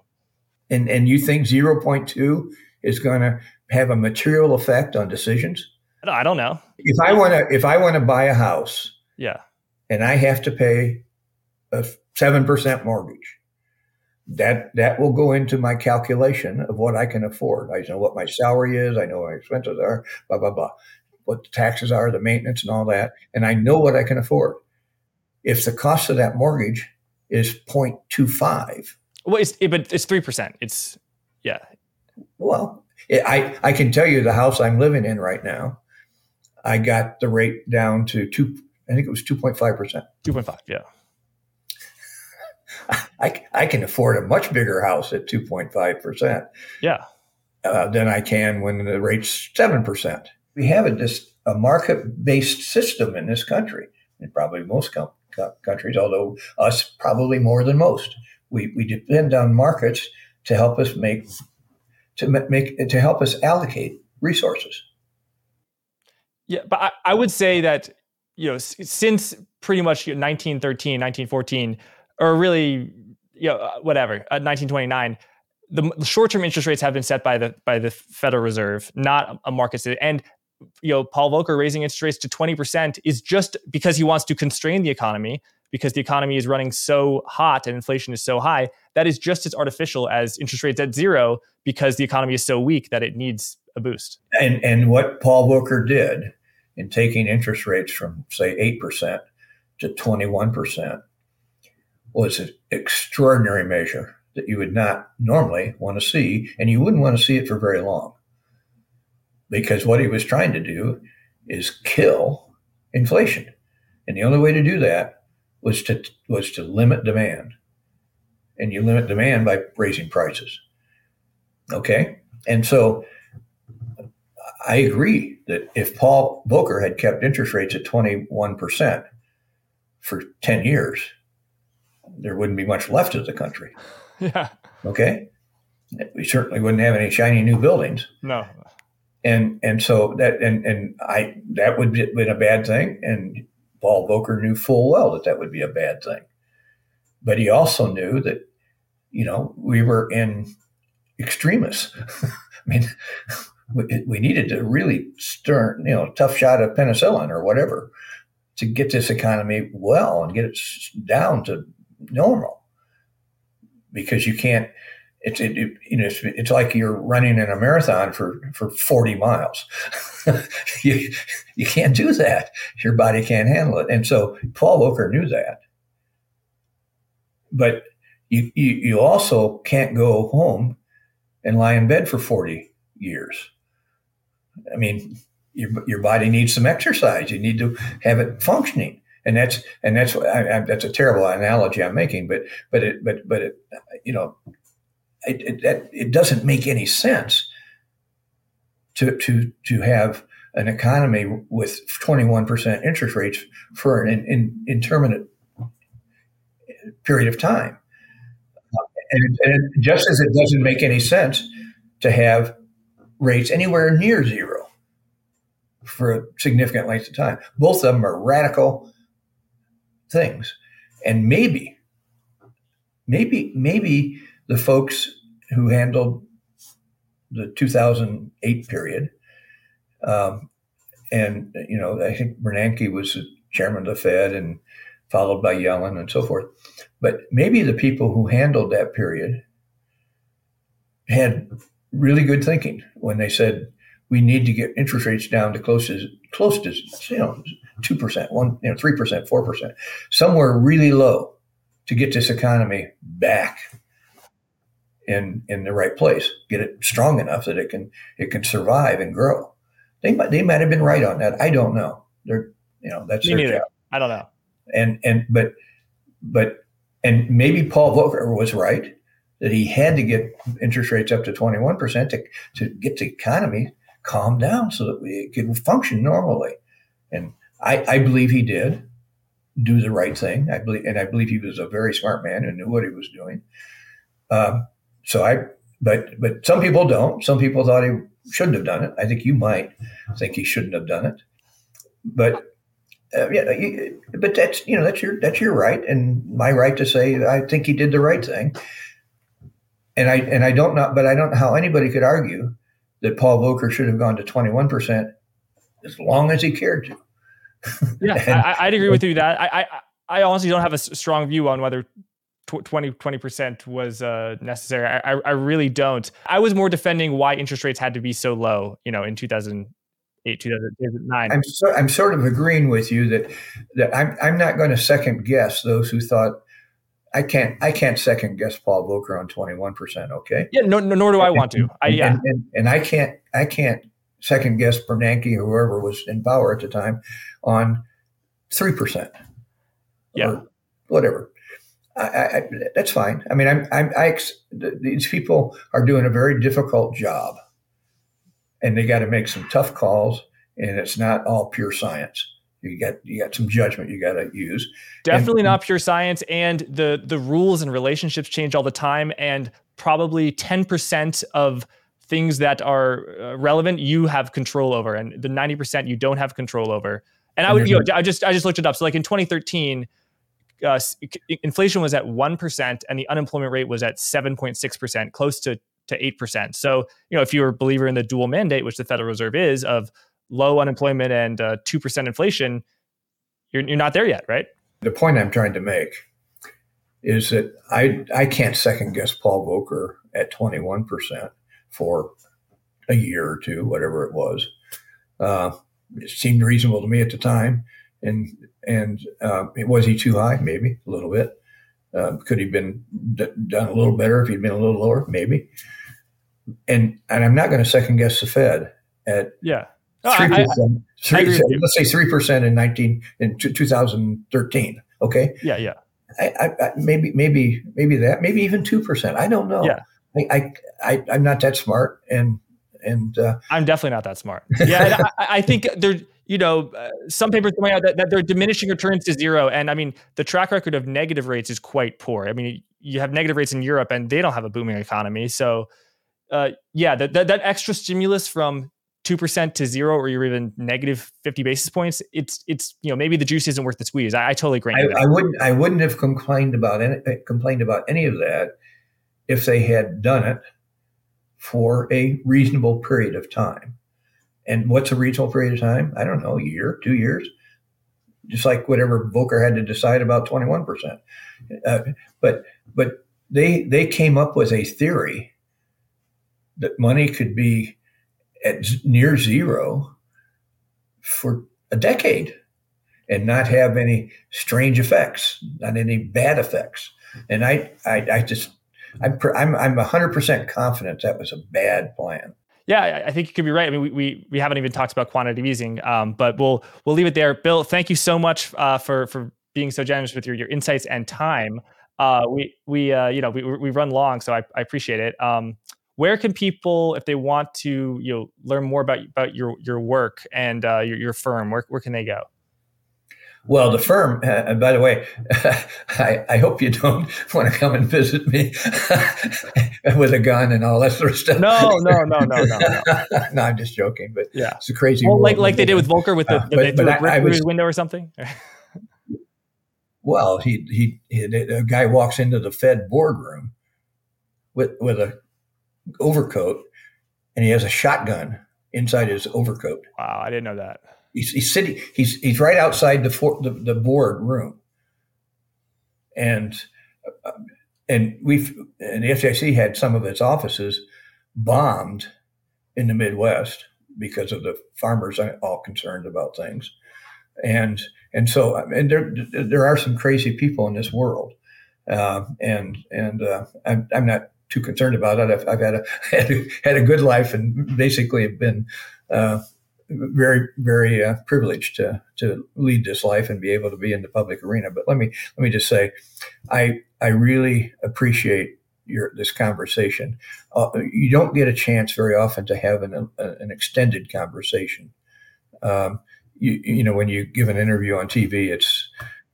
And and you think 0.2 is going to have a material effect on decisions? I don't know. If I want to if I want to buy a house, yeah, and I have to pay a 7% mortgage, that that will go into my calculation of what I can afford. I know what my salary is, I know what my expenses are, blah blah blah. What the taxes are, the maintenance and all that, and I know what I can afford. If the cost of that mortgage is 0.25. Well, it's, it, but it's 3%. It's, yeah. Well, it, I, I can tell you the house I'm living in right now, I got the rate down to two, I think it was 2.5%. 2.5, yeah. I, I can afford a much bigger house at 2.5%. Yeah. Uh, than I can when the rate's 7%. We have a, just a market based system in this country, and probably most com- countries, although us probably more than most. We, we depend on markets to help us make to make to help us allocate resources. Yeah, but I, I would say that you know since pretty much 1913, 1914, or really you know uh, whatever, uh, 1929 the, the short-term interest rates have been set by the by the Federal Reserve, not a market. And you know, Paul Volcker raising interest rates to 20% is just because he wants to constrain the economy because the economy is running so hot and inflation is so high. That is just as artificial as interest rates at zero because the economy is so weak that it needs a boost. And and what Paul Volcker did in taking interest rates from say 8% to 21% was an extraordinary measure that you would not normally want to see and you wouldn't want to see it for very long because what he was trying to do is kill inflation. And the only way to do that was to was to limit demand. And you limit demand by raising prices. Okay? And so I agree that if Paul Volcker had kept interest rates at 21% for 10 years, there wouldn't be much left of the country. *laughs* Yeah. Okay? We certainly wouldn't have any shiny new buildings. No and and so that and and I that would have been a bad thing, and Paul Volcker knew full well that that would be a bad thing, but he also knew that you know we were in extremis. *laughs* I mean, we, we needed to really stern, you know, tough shot of penicillin or whatever to get this economy well and get it down to normal, because you can't it's it, it, you know it's, it's, like you're running in a marathon for for 40 miles. *laughs* You you can't do that. Your body can't handle it. And so paul volcker knew that. But you, you you also can't go home and lie in bed for 40 years. I mean your, your body needs some exercise. You need to have it functioning. And that's, and that's, I, I, that's a terrible analogy I'm making, but, but it, but, but it, you know, it, it, it doesn't make any sense to, to, to have an economy with 21% interest rates for an in, in, intermittent period of time. And, and just as it doesn't make any sense to have rates anywhere near zero for a significant length of time. Both of them are radical things. And maybe, maybe, maybe the folks who handled the 2008 period, um, and you know, I think Bernanke was chairman of the Fed and followed by Yellen and so forth. But maybe the people who handled that period had really good thinking when they said we need to get interest rates down to close to close to you know two percent, one you know three percent, four percent, somewhere really low to get this economy back in in the right place, get it strong enough that it can it can survive and grow. They might they might have been right on that. I don't know. They're you know that's Me their neither. job. I don't know. And and but but and maybe Paul Volcker was right that he had to get interest rates up to 21% to, to get the economy calm down so that we could function normally. And I, I believe he did do the right thing. I believe, and I believe he was a very smart man and knew what he was doing. Um, so I, but but some people don't. Some people thought he shouldn't have done it. I think you might think he shouldn't have done it. But uh, yeah, but that's you know that's your that's your right and my right to say I think he did the right thing. And I and I don't know, but I don't know how anybody could argue that Paul Volcker should have gone to 21% as long as he cared to. Yeah, *laughs* And- I, I'd agree with you that I, I I honestly don't have a strong view on whether tw- 20 percent was uh, necessary. I, I I really don't. I was more defending why interest rates had to be so low. You know, in 2008, 2009. I'm so, I'm sort of agreeing with you that that I'm I'm not going to second guess those who thought I can't I can't second guess Paul Volcker on 21%, okay? yeah, no, no, nor do I want to. I And, yeah, and, and, and I can't I can't second guess Bernanke or whoever was in power at the time on 3%. Yeah. Or whatever. I, I, I, that's fine. I mean, I'm, I'm, I, ex- these people are doing a very difficult job, and they got to make some tough calls, and it's not all pure science. You got you got some judgment you got to use. definitely and- not pure science. And the the rules and relationships change all the time. And probably 10 percent of things that are uh, relevant you have control over, and the 90 percent you don't have control over. And I would, you know, I just I just looked it up. So like in 2013. Uh, inflation was at 1% and the unemployment rate was at 7.6%, close to, to 8%. So, you know, if you're a believer in the dual mandate, which the Federal Reserve is, of low unemployment and uh, 2% inflation, you're, you're not there yet, right? The point I'm trying to make is that I I can't second guess Paul Volcker at 21 percent for a year or two, whatever it was. Uh, it seemed reasonable to me at the time, and and uh, was he too high? Maybe a little bit. Uh, could he have been d- done a little better if he'd been a little lower? Maybe. And and I'm not going to second guess the Fed at Yeah. No, I- three I- percent. I agree. Let's say three percent in nineteen in 2013. Okay, yeah, yeah. I, I, I, maybe maybe maybe that maybe even two percent. I don't know. Yeah. I, I, I I'm not that smart, and and uh, I'm definitely not that smart. Yeah, and I, I think there, you know, uh, some papers coming out that, that they're diminishing returns to zero, and I mean, the track record of negative rates is quite poor. I mean, you have negative rates in Europe, and they don't have a booming economy. So, uh, yeah, that, that that extra stimulus from two percent to zero, or you're even negative fifty basis points, it's it's you know maybe the juice isn't worth the squeeze. I, I totally agree. I, I wouldn't I wouldn't have complained about any complained about any of that if they had done it for a reasonable period of time. And what's a reasonable period of time? I don't know, a year, two years, just like whatever Volcker had to decide about twenty one percent. Uh, But but they they came up with a theory that money could be at near zero for a decade and not have any strange effects, not any bad effects. And I, I, I just, I'm, I'm, I'm 100% confident that was a bad plan. Yeah, I think you could be right. I mean, we, we, we haven't even talked about quantitative easing, um, but we'll we'll leave it there. Bill, thank you so much uh, for for being so generous with your, your insights and time. Uh, we we uh, you know we we run long, so I, I appreciate it. Um, where can people, if they want to, you know, learn more about about your your work and uh, your your firm, where where can they go? Well, the firm, uh, by the way, *laughs* I, I, hope you don't *laughs* want to come and visit me *laughs* with a gun and all that sort of stuff. No, no, no, no, no. No, no I'm just joking, but yeah, it's a crazy. Well, like like they did with Volcker with the, uh, the but, but I, I was, window or something. well, he, he he a guy walks into the Fed boardroom with with a overcoat, and he has a shotgun inside his overcoat. Wow, I didn't know that. He's, he's sitting. He's he's right outside the for, the, the board room, and uh, and we've and the FDIC had some of its offices bombed in the Midwest because of the farmers all concerned about things, and and so and there there are some crazy people in this world, uh, and and uh, I'm I'm not too concerned about it. I've, I've had a *laughs* had a, a good life and basically have been uh, very very uh, privileged to to lead this life and be able to be in the public arena. But let me let me just say, I I really appreciate your this conversation. Uh, you don't get a chance very often to have an an extended conversation. Um, you, you know when you give an interview on TV, it's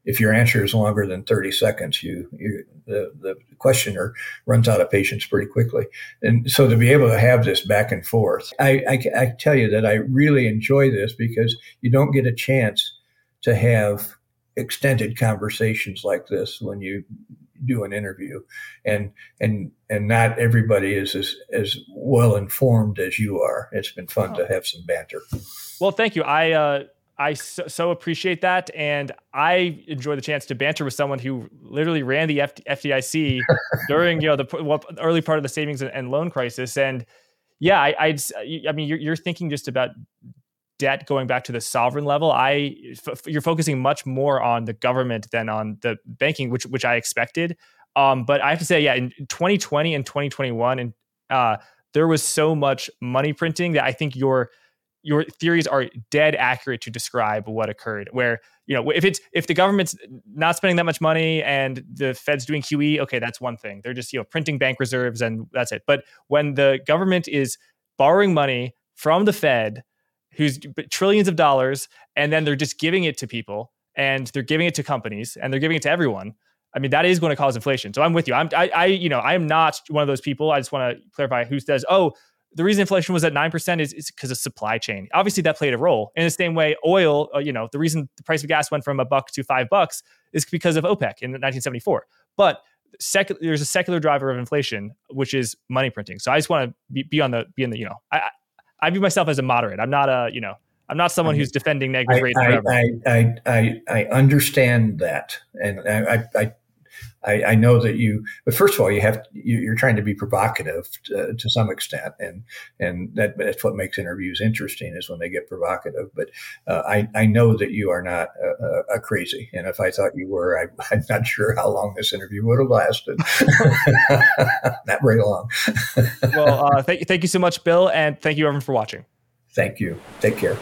if your answer is longer than 30 seconds, you, you the, the questioner runs out of patience pretty quickly. And so to be able to have this back and forth, I, I, I tell you that I really enjoy this because you don't get a chance to have extended conversations like this when you do an interview and and and not everybody is as, as well informed as you are it's been fun oh. to have some banter well thank you i uh I so, so, appreciate that, and I enjoy the chance to banter with someone who literally ran the F- FDIC *laughs* during you know the well, early part of the savings and loan crisis. And yeah, I, I'd, I mean, you're, you're thinking just about debt going back to the sovereign level. I f- you're focusing much more on the government than on the banking, which which I expected. Um, but I have to say, yeah, in 2020 and 2021, and uh, there was so much money printing that I think your your theories are dead accurate to describe what occurred where you know if it's if the government's not spending that much money and the fed's doing qe okay that's one thing they're just you know printing bank reserves and that's it but when the government is borrowing money from the fed who's trillions of dollars and then they're just giving it to people and they're giving it to companies and they're giving it to everyone I mean, that is going to cause inflation. So I'm with you. I'm, I, I, you know, I am not one of those people. I just want to clarify who says, oh, the reason inflation was at 9% is, is because of supply chain. Obviously, that played a role. In the same way, oil, uh, you know, the reason the price of gas went from a buck to five bucks is because of OPEC in 1974. But sec- there's a secular driver of inflation, which is money printing. So I just want to be, be on the, be in the, you know, I, I view myself as a moderate. I'm not a, you know, I'm not someone who's defending negative rates. I, I, I, I, I understand that. And I, I, I, I, know that you, but first of all, you have you're trying to be provocative to, to, some extent, and and that, that's what makes interviews interesting is when they get provocative. But uh, I I know that you are not a, a, crazy, and if I thought you were, I, *laughs* am not sure how long this interview would have lasted. *laughs* not very long. *laughs* well, uh, thank you, thank you so much, Bill, and thank you everyone for watching. Thank you. Take care.